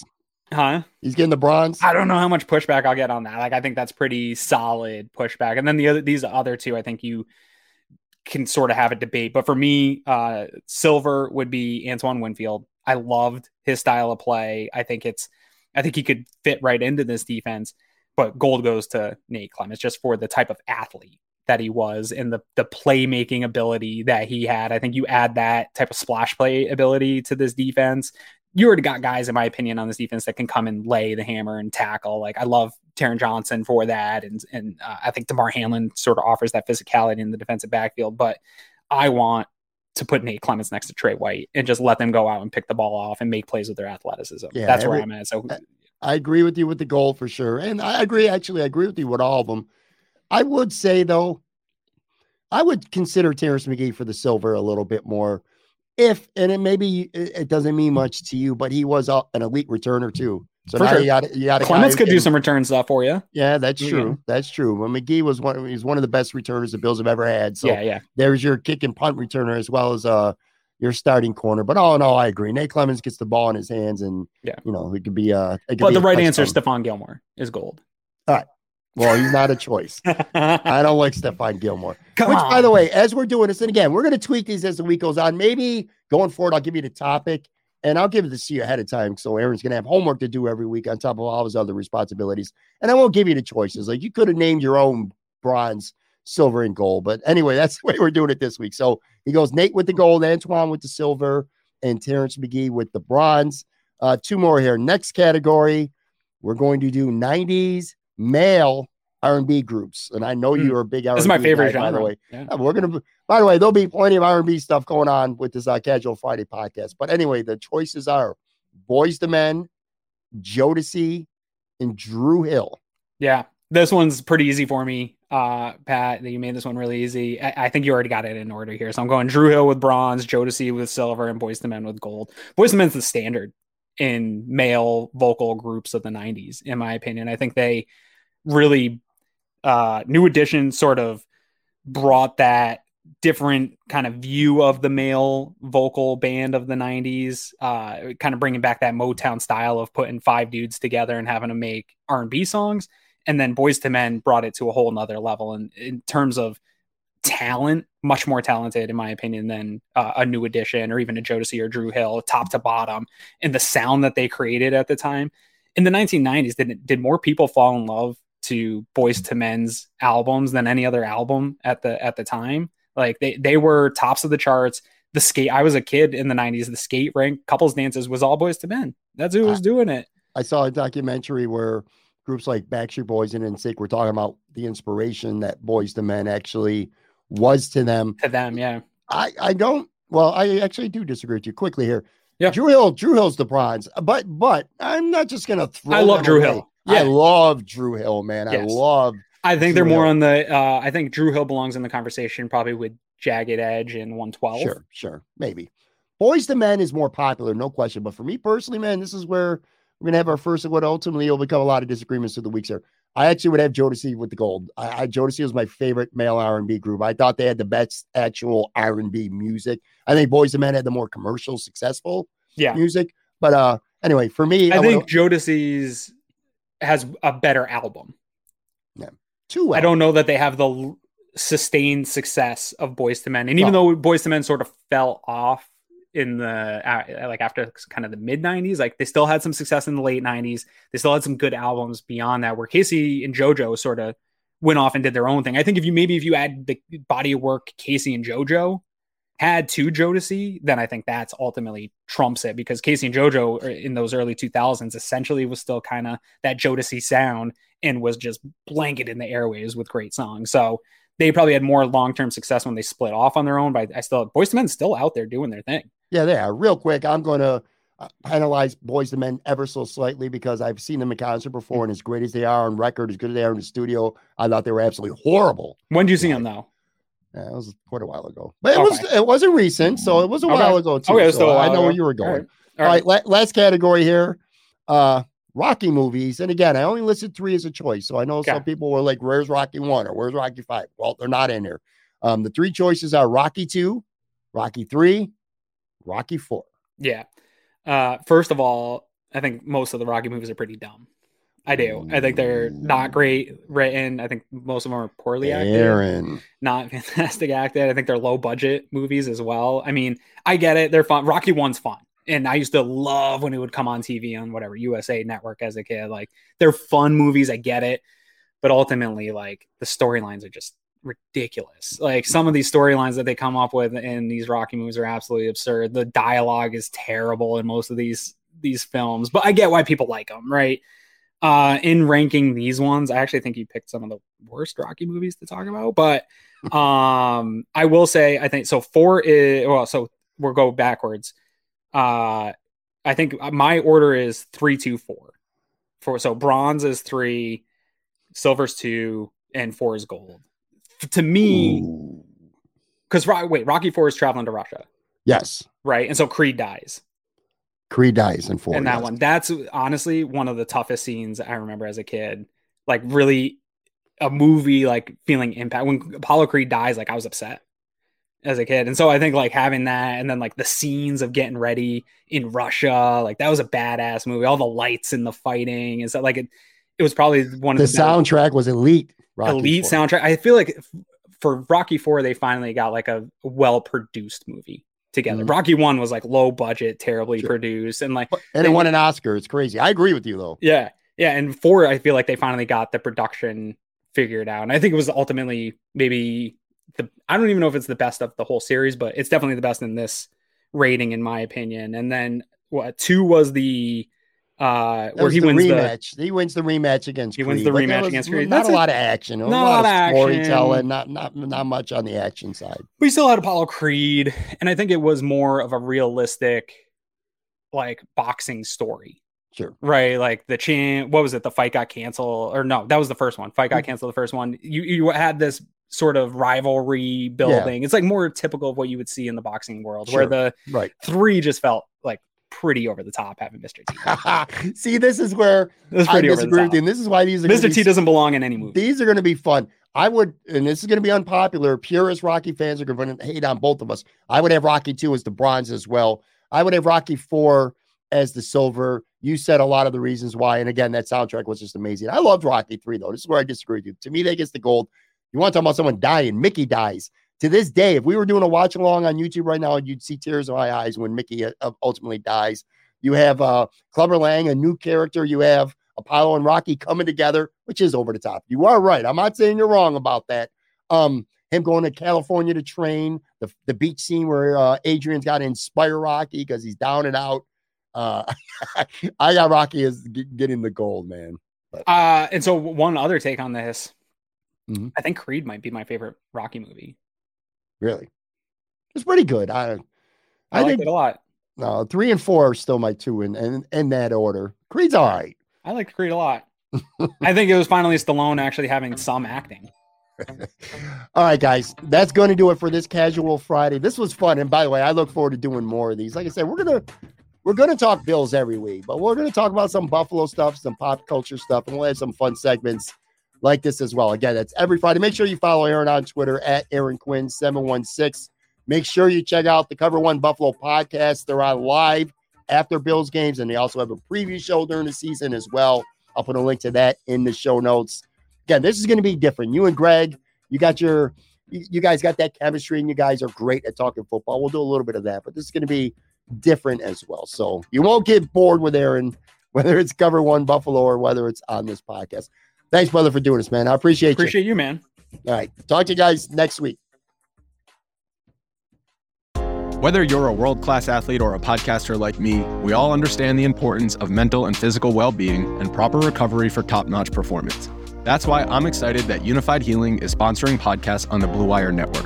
huh? He's getting the bronze. I don't know how much pushback I'll get on that. Like I think that's pretty solid pushback. And then the other these other two, I think you can sort of have a debate. But for me, uh silver would be Antoine Winfield. I loved his style of play. I think it's I think he could fit right into this defense. But gold goes to Nate Clements just for the type of athlete that he was and the the playmaking ability that he had. I think you add that type of splash play ability to this defense you already got guys, in my opinion, on this defense that can come and lay the hammer and tackle. Like I love Taron Johnson for that, and and uh, I think Damar Hamlin sort of offers that physicality in the defensive backfield. But I want to put Nate Clements next to Tre White and just let them go out and pick the ball off and make plays with their athleticism. Yeah, that's every, where I'm at. So I agree with you with the goal for sure, and I agree. Actually, I agree with you with all of them. I would say though, I would consider Terrence McGee for the silver a little bit more if and it maybe it doesn't mean much to you, but he was an elite returner too. So sure. you got you got Clements could do some return stuff for you. Yeah, that's yeah. true. That's true. Well, McGee was one. He's one of the best returners the Bills have ever had. So yeah, yeah. There's your kick and punt returner as well as uh your starting corner. But all in all, I agree. Nate Clements gets the ball in his hands, and yeah, you know, it could be uh. Could but the right answer, Stephon Gilmore, is gold. All right. Well, he's not a choice. I don't like Stephon Gilmore. Come Which, on. by the way, as we're doing this, and again, we're going to tweak these as the week goes on. Maybe going forward, I'll give you the topic and I'll give it to you ahead of time. So Aaron's going to have homework to do every week on top of all his other responsibilities. And I won't give you the choices. Like you could have named your own bronze, silver, and gold. But anyway, that's the way we're doing it this week. So he goes Nate with the gold, Antoine with the silver, and Terrence McGee with the bronze. Uh, two more here. Next category, we're going to do 90s male R&B groups, and I know mm. you're a big R&B. This is my favorite guy, genre. By the way, yeah. we're gonna. By the way, there'll be plenty of R&B stuff going on with this uh, Casual Friday podcast. But anyway, the choices are Boyz II Men, Jodeci, and Dru Hill. Yeah, this one's pretty easy for me, uh, Pat. That you made this one really easy. I, I, think you already got it in order here. So I'm going Dru Hill with bronze, Jodeci with silver, and Boyz II Men with gold. Boyz II Men's the standard in male vocal groups of the 90s, in my opinion. I think they really uh, New Edition sort of brought that different kind of view of the male vocal band of the 90s uh, kind of bringing back that motown style of putting five dudes together and having to make r&b songs and then Boyz II Men brought it to a whole nother level and in terms of talent much more talented in my opinion than uh, a New Edition or even a jodeci or Dru Hill top to bottom and the sound that they created at the time in the 1990s did, did more people fall in love to Boyz II Men's albums than any other album at the at the time. Like they they were tops of the charts. The skate. I was a kid in the '90s. The skate rank couples dances was all Boyz II Men. That's who was doing it. I saw a documentary where groups like Backstreet Boys and NSYNC were talking about the inspiration that Boyz II Men actually was to them. To them, yeah. I I don't. Well, I actually do disagree with you quickly here. Yeah, Dru Hill. Dru Hill's the bronze, but but I'm not just gonna throw. I love Dru away. Hill. Yeah. I love Dru Hill, man. Yes. I love. I think Dru they're more Hill. on the. Uh, I think Dru Hill belongs in the conversation probably with Jagged Edge and 112. Sure, sure, maybe. Boyz II Men is more popular, no question. But for me personally, man, this is where we're gonna have our first. of What ultimately will become a lot of disagreements through the weeks here. I actually would have Jodeci with the gold. I, I Jodeci was my favorite male R and B group. I thought they had the best actual R and B music. I think Boyz II Men had the more commercial, successful yeah. music. But uh, anyway, for me, I, I think Jodeci's has a better album. Yeah. Two. I don't know that they have the sustained success of Boyz II Men, and even though Boyz II Men sort of fell off in the like after kind of the mid 90s like they still had some success in the late 90s they still had some good albums beyond that where K-Ci and JoJo sort of went off and did their own thing i think if you maybe if you add the body of work K-Ci and JoJo had to Jodeci, then I think that's ultimately trumps it because K-Ci and JoJo in those early 2000s essentially was still kind of that Jodeci sound and was just blanketed in the airways with great songs. So they probably had more long term success when they split off on their own. But I still, Boyz II Men still out there doing their thing. Yeah, they are. Real quick, I'm going to uh, penalize Boyz II Men ever so slightly because I've seen them in concert before, and as great as they are on record, as good as they are in the studio, I thought they were absolutely horrible. When did you see them though? Yeah, it was quite a while ago, but it okay. was it wasn't recent, so it was a okay. while ago too. Okay, so I know where you were going. All right, All right. All right last category here, uh, Rocky movies, and again, I only listed three as a choice, so I know okay. some people were like, "Where's Rocky One or Where's Rocky Five? Well, they're not in here. Um, the three choices are Rocky Two, Rocky Three, Rocky Four. Yeah. Uh, first of all, I think most of the Rocky movies are pretty dumb. I do. I think they're not great written. I think most of them are poorly acted. Aaron. Not fantastic acted. I think they're low budget movies as well. I mean, I get it. They're fun. Rocky One's fun. And I used to love when it would come on TV on whatever USA network as a kid. Like they're fun movies. I get it. But ultimately, like the storylines are just ridiculous. Like some of these storylines that they come up with in these Rocky movies are absolutely absurd. The dialogue is terrible in most of these these films, but I get why people like them, right? Uh, in ranking these ones, I actually think you picked some of the worst Rocky movies to talk about, but um, I will say I think so. Four is well, so we'll go backwards. Uh, I think my order is three, two, four. Four. So bronze is three, silver's two, and four is gold. To me, because right wait, Rocky Four is traveling to Russia. Yes. Right, and so Creed dies. Creed dies in four. In that yes. one, that's honestly one of the toughest scenes I remember as a kid. Like really, a movie like feeling impact when Apollo Creed dies. Like I was upset as a kid. And so I think like having that and then like the scenes of getting ready in Russia, like that was a badass movie. All the lights and the fighting and stuff like it it was probably one the of the soundtrack was elite. Rocky elite 4. soundtrack. I feel like for Rocky 4 they finally got like a well-produced movie together. Mm-hmm. Rocky 1 was like low budget, terribly sure. produced and like and it won an Oscar. It's crazy. I agree with you though. Yeah. Yeah, and 4 I feel like they finally got the production figured out. And I think it was ultimately maybe the I don't even know if it's the best of the whole series, but it's definitely the best in this rating, in my opinion. And then what two was the uh where he wins rematch. The, he wins the rematch against. He Creed. wins the rematch against Creed. Not That's a, lot of action. Not a lot, of storytelling. Not not not much on the action side. We still had Apollo Creed, and I think it was more of a realistic, like boxing story. Sure. Right. Like the champ, what was it? The fight got canceled, or no, that was the first one. Fight got mm. canceled. The first one. You you had this sort of rivalry building. Yeah. It's like more typical of what you would see in the boxing world, sure. where the right three just felt pretty over the top having Mr. T. see, this is where this I disagree with you. And this is why these are Mr. T doesn't belong in any movie. These are going to be fun. I would, and this is going to be unpopular. Purist Rocky fans are going to hate on both of us. I would have Rocky 2 as the bronze as well. I would have Rocky 4 as the silver. You said a lot of the reasons why. And again, that soundtrack was just amazing. I loved Rocky 3, though. This is where I disagree with you. To me, that gets the gold. You want to talk about someone dying? Mickey dies. To this day, if we were doing a watch along on YouTube right now, you'd see tears in my eyes when Mickey uh, ultimately dies. You have uh, Clubber Lang, a new character. You have Apollo and Rocky coming together, which is over the top. You are right. I'm not saying you're wrong about that. Um, him going to California to train, the, the beach scene where uh, Adrian's got to inspire Rocky because he's down and out. Uh, I got Rocky as getting the gold, man. But. Uh, and so one other take on this Mm-hmm. I think Creed might be my favorite Rocky movie. Really, it's pretty good. I I, I like think it a lot. No, three and four are still my two in in, in that order. Creed's all right. I like Creed a lot. I think it was finally Stallone actually having some acting. all right, guys, that's going to do it for this casual Friday. This was fun, and by the way, I look forward to doing more of these. Like I said, we're gonna we're gonna talk Bills every week, but we're gonna talk about some Buffalo stuff, some pop culture stuff, and we'll have some fun segments like this as well. Again, that's every Friday. Make sure you follow Aaron on Twitter at Aaron Quinn 716. Make sure you check out the Cover One Buffalo podcast. They're on live after Bills games, and they also have a preview show during the season as well. I'll put a link to that in the show notes. Again, this is going to be different. You and Greg, you got your, you guys got that chemistry, and you guys are great at talking football. We'll do a little bit of that, but this is going to be different as well. So you won't get bored with Aaron, whether it's Cover One Buffalo or whether it's on this podcast. Thanks, brother, for doing this, man. I appreciate, appreciate you. Appreciate you, man. All right. Talk to you guys next week. Whether you're a world class athlete or a podcaster like me, we all understand the importance of mental and physical well being and proper recovery for top notch performance. That's why I'm excited that Unifyd Healing is sponsoring podcasts on the Blue Wire Network.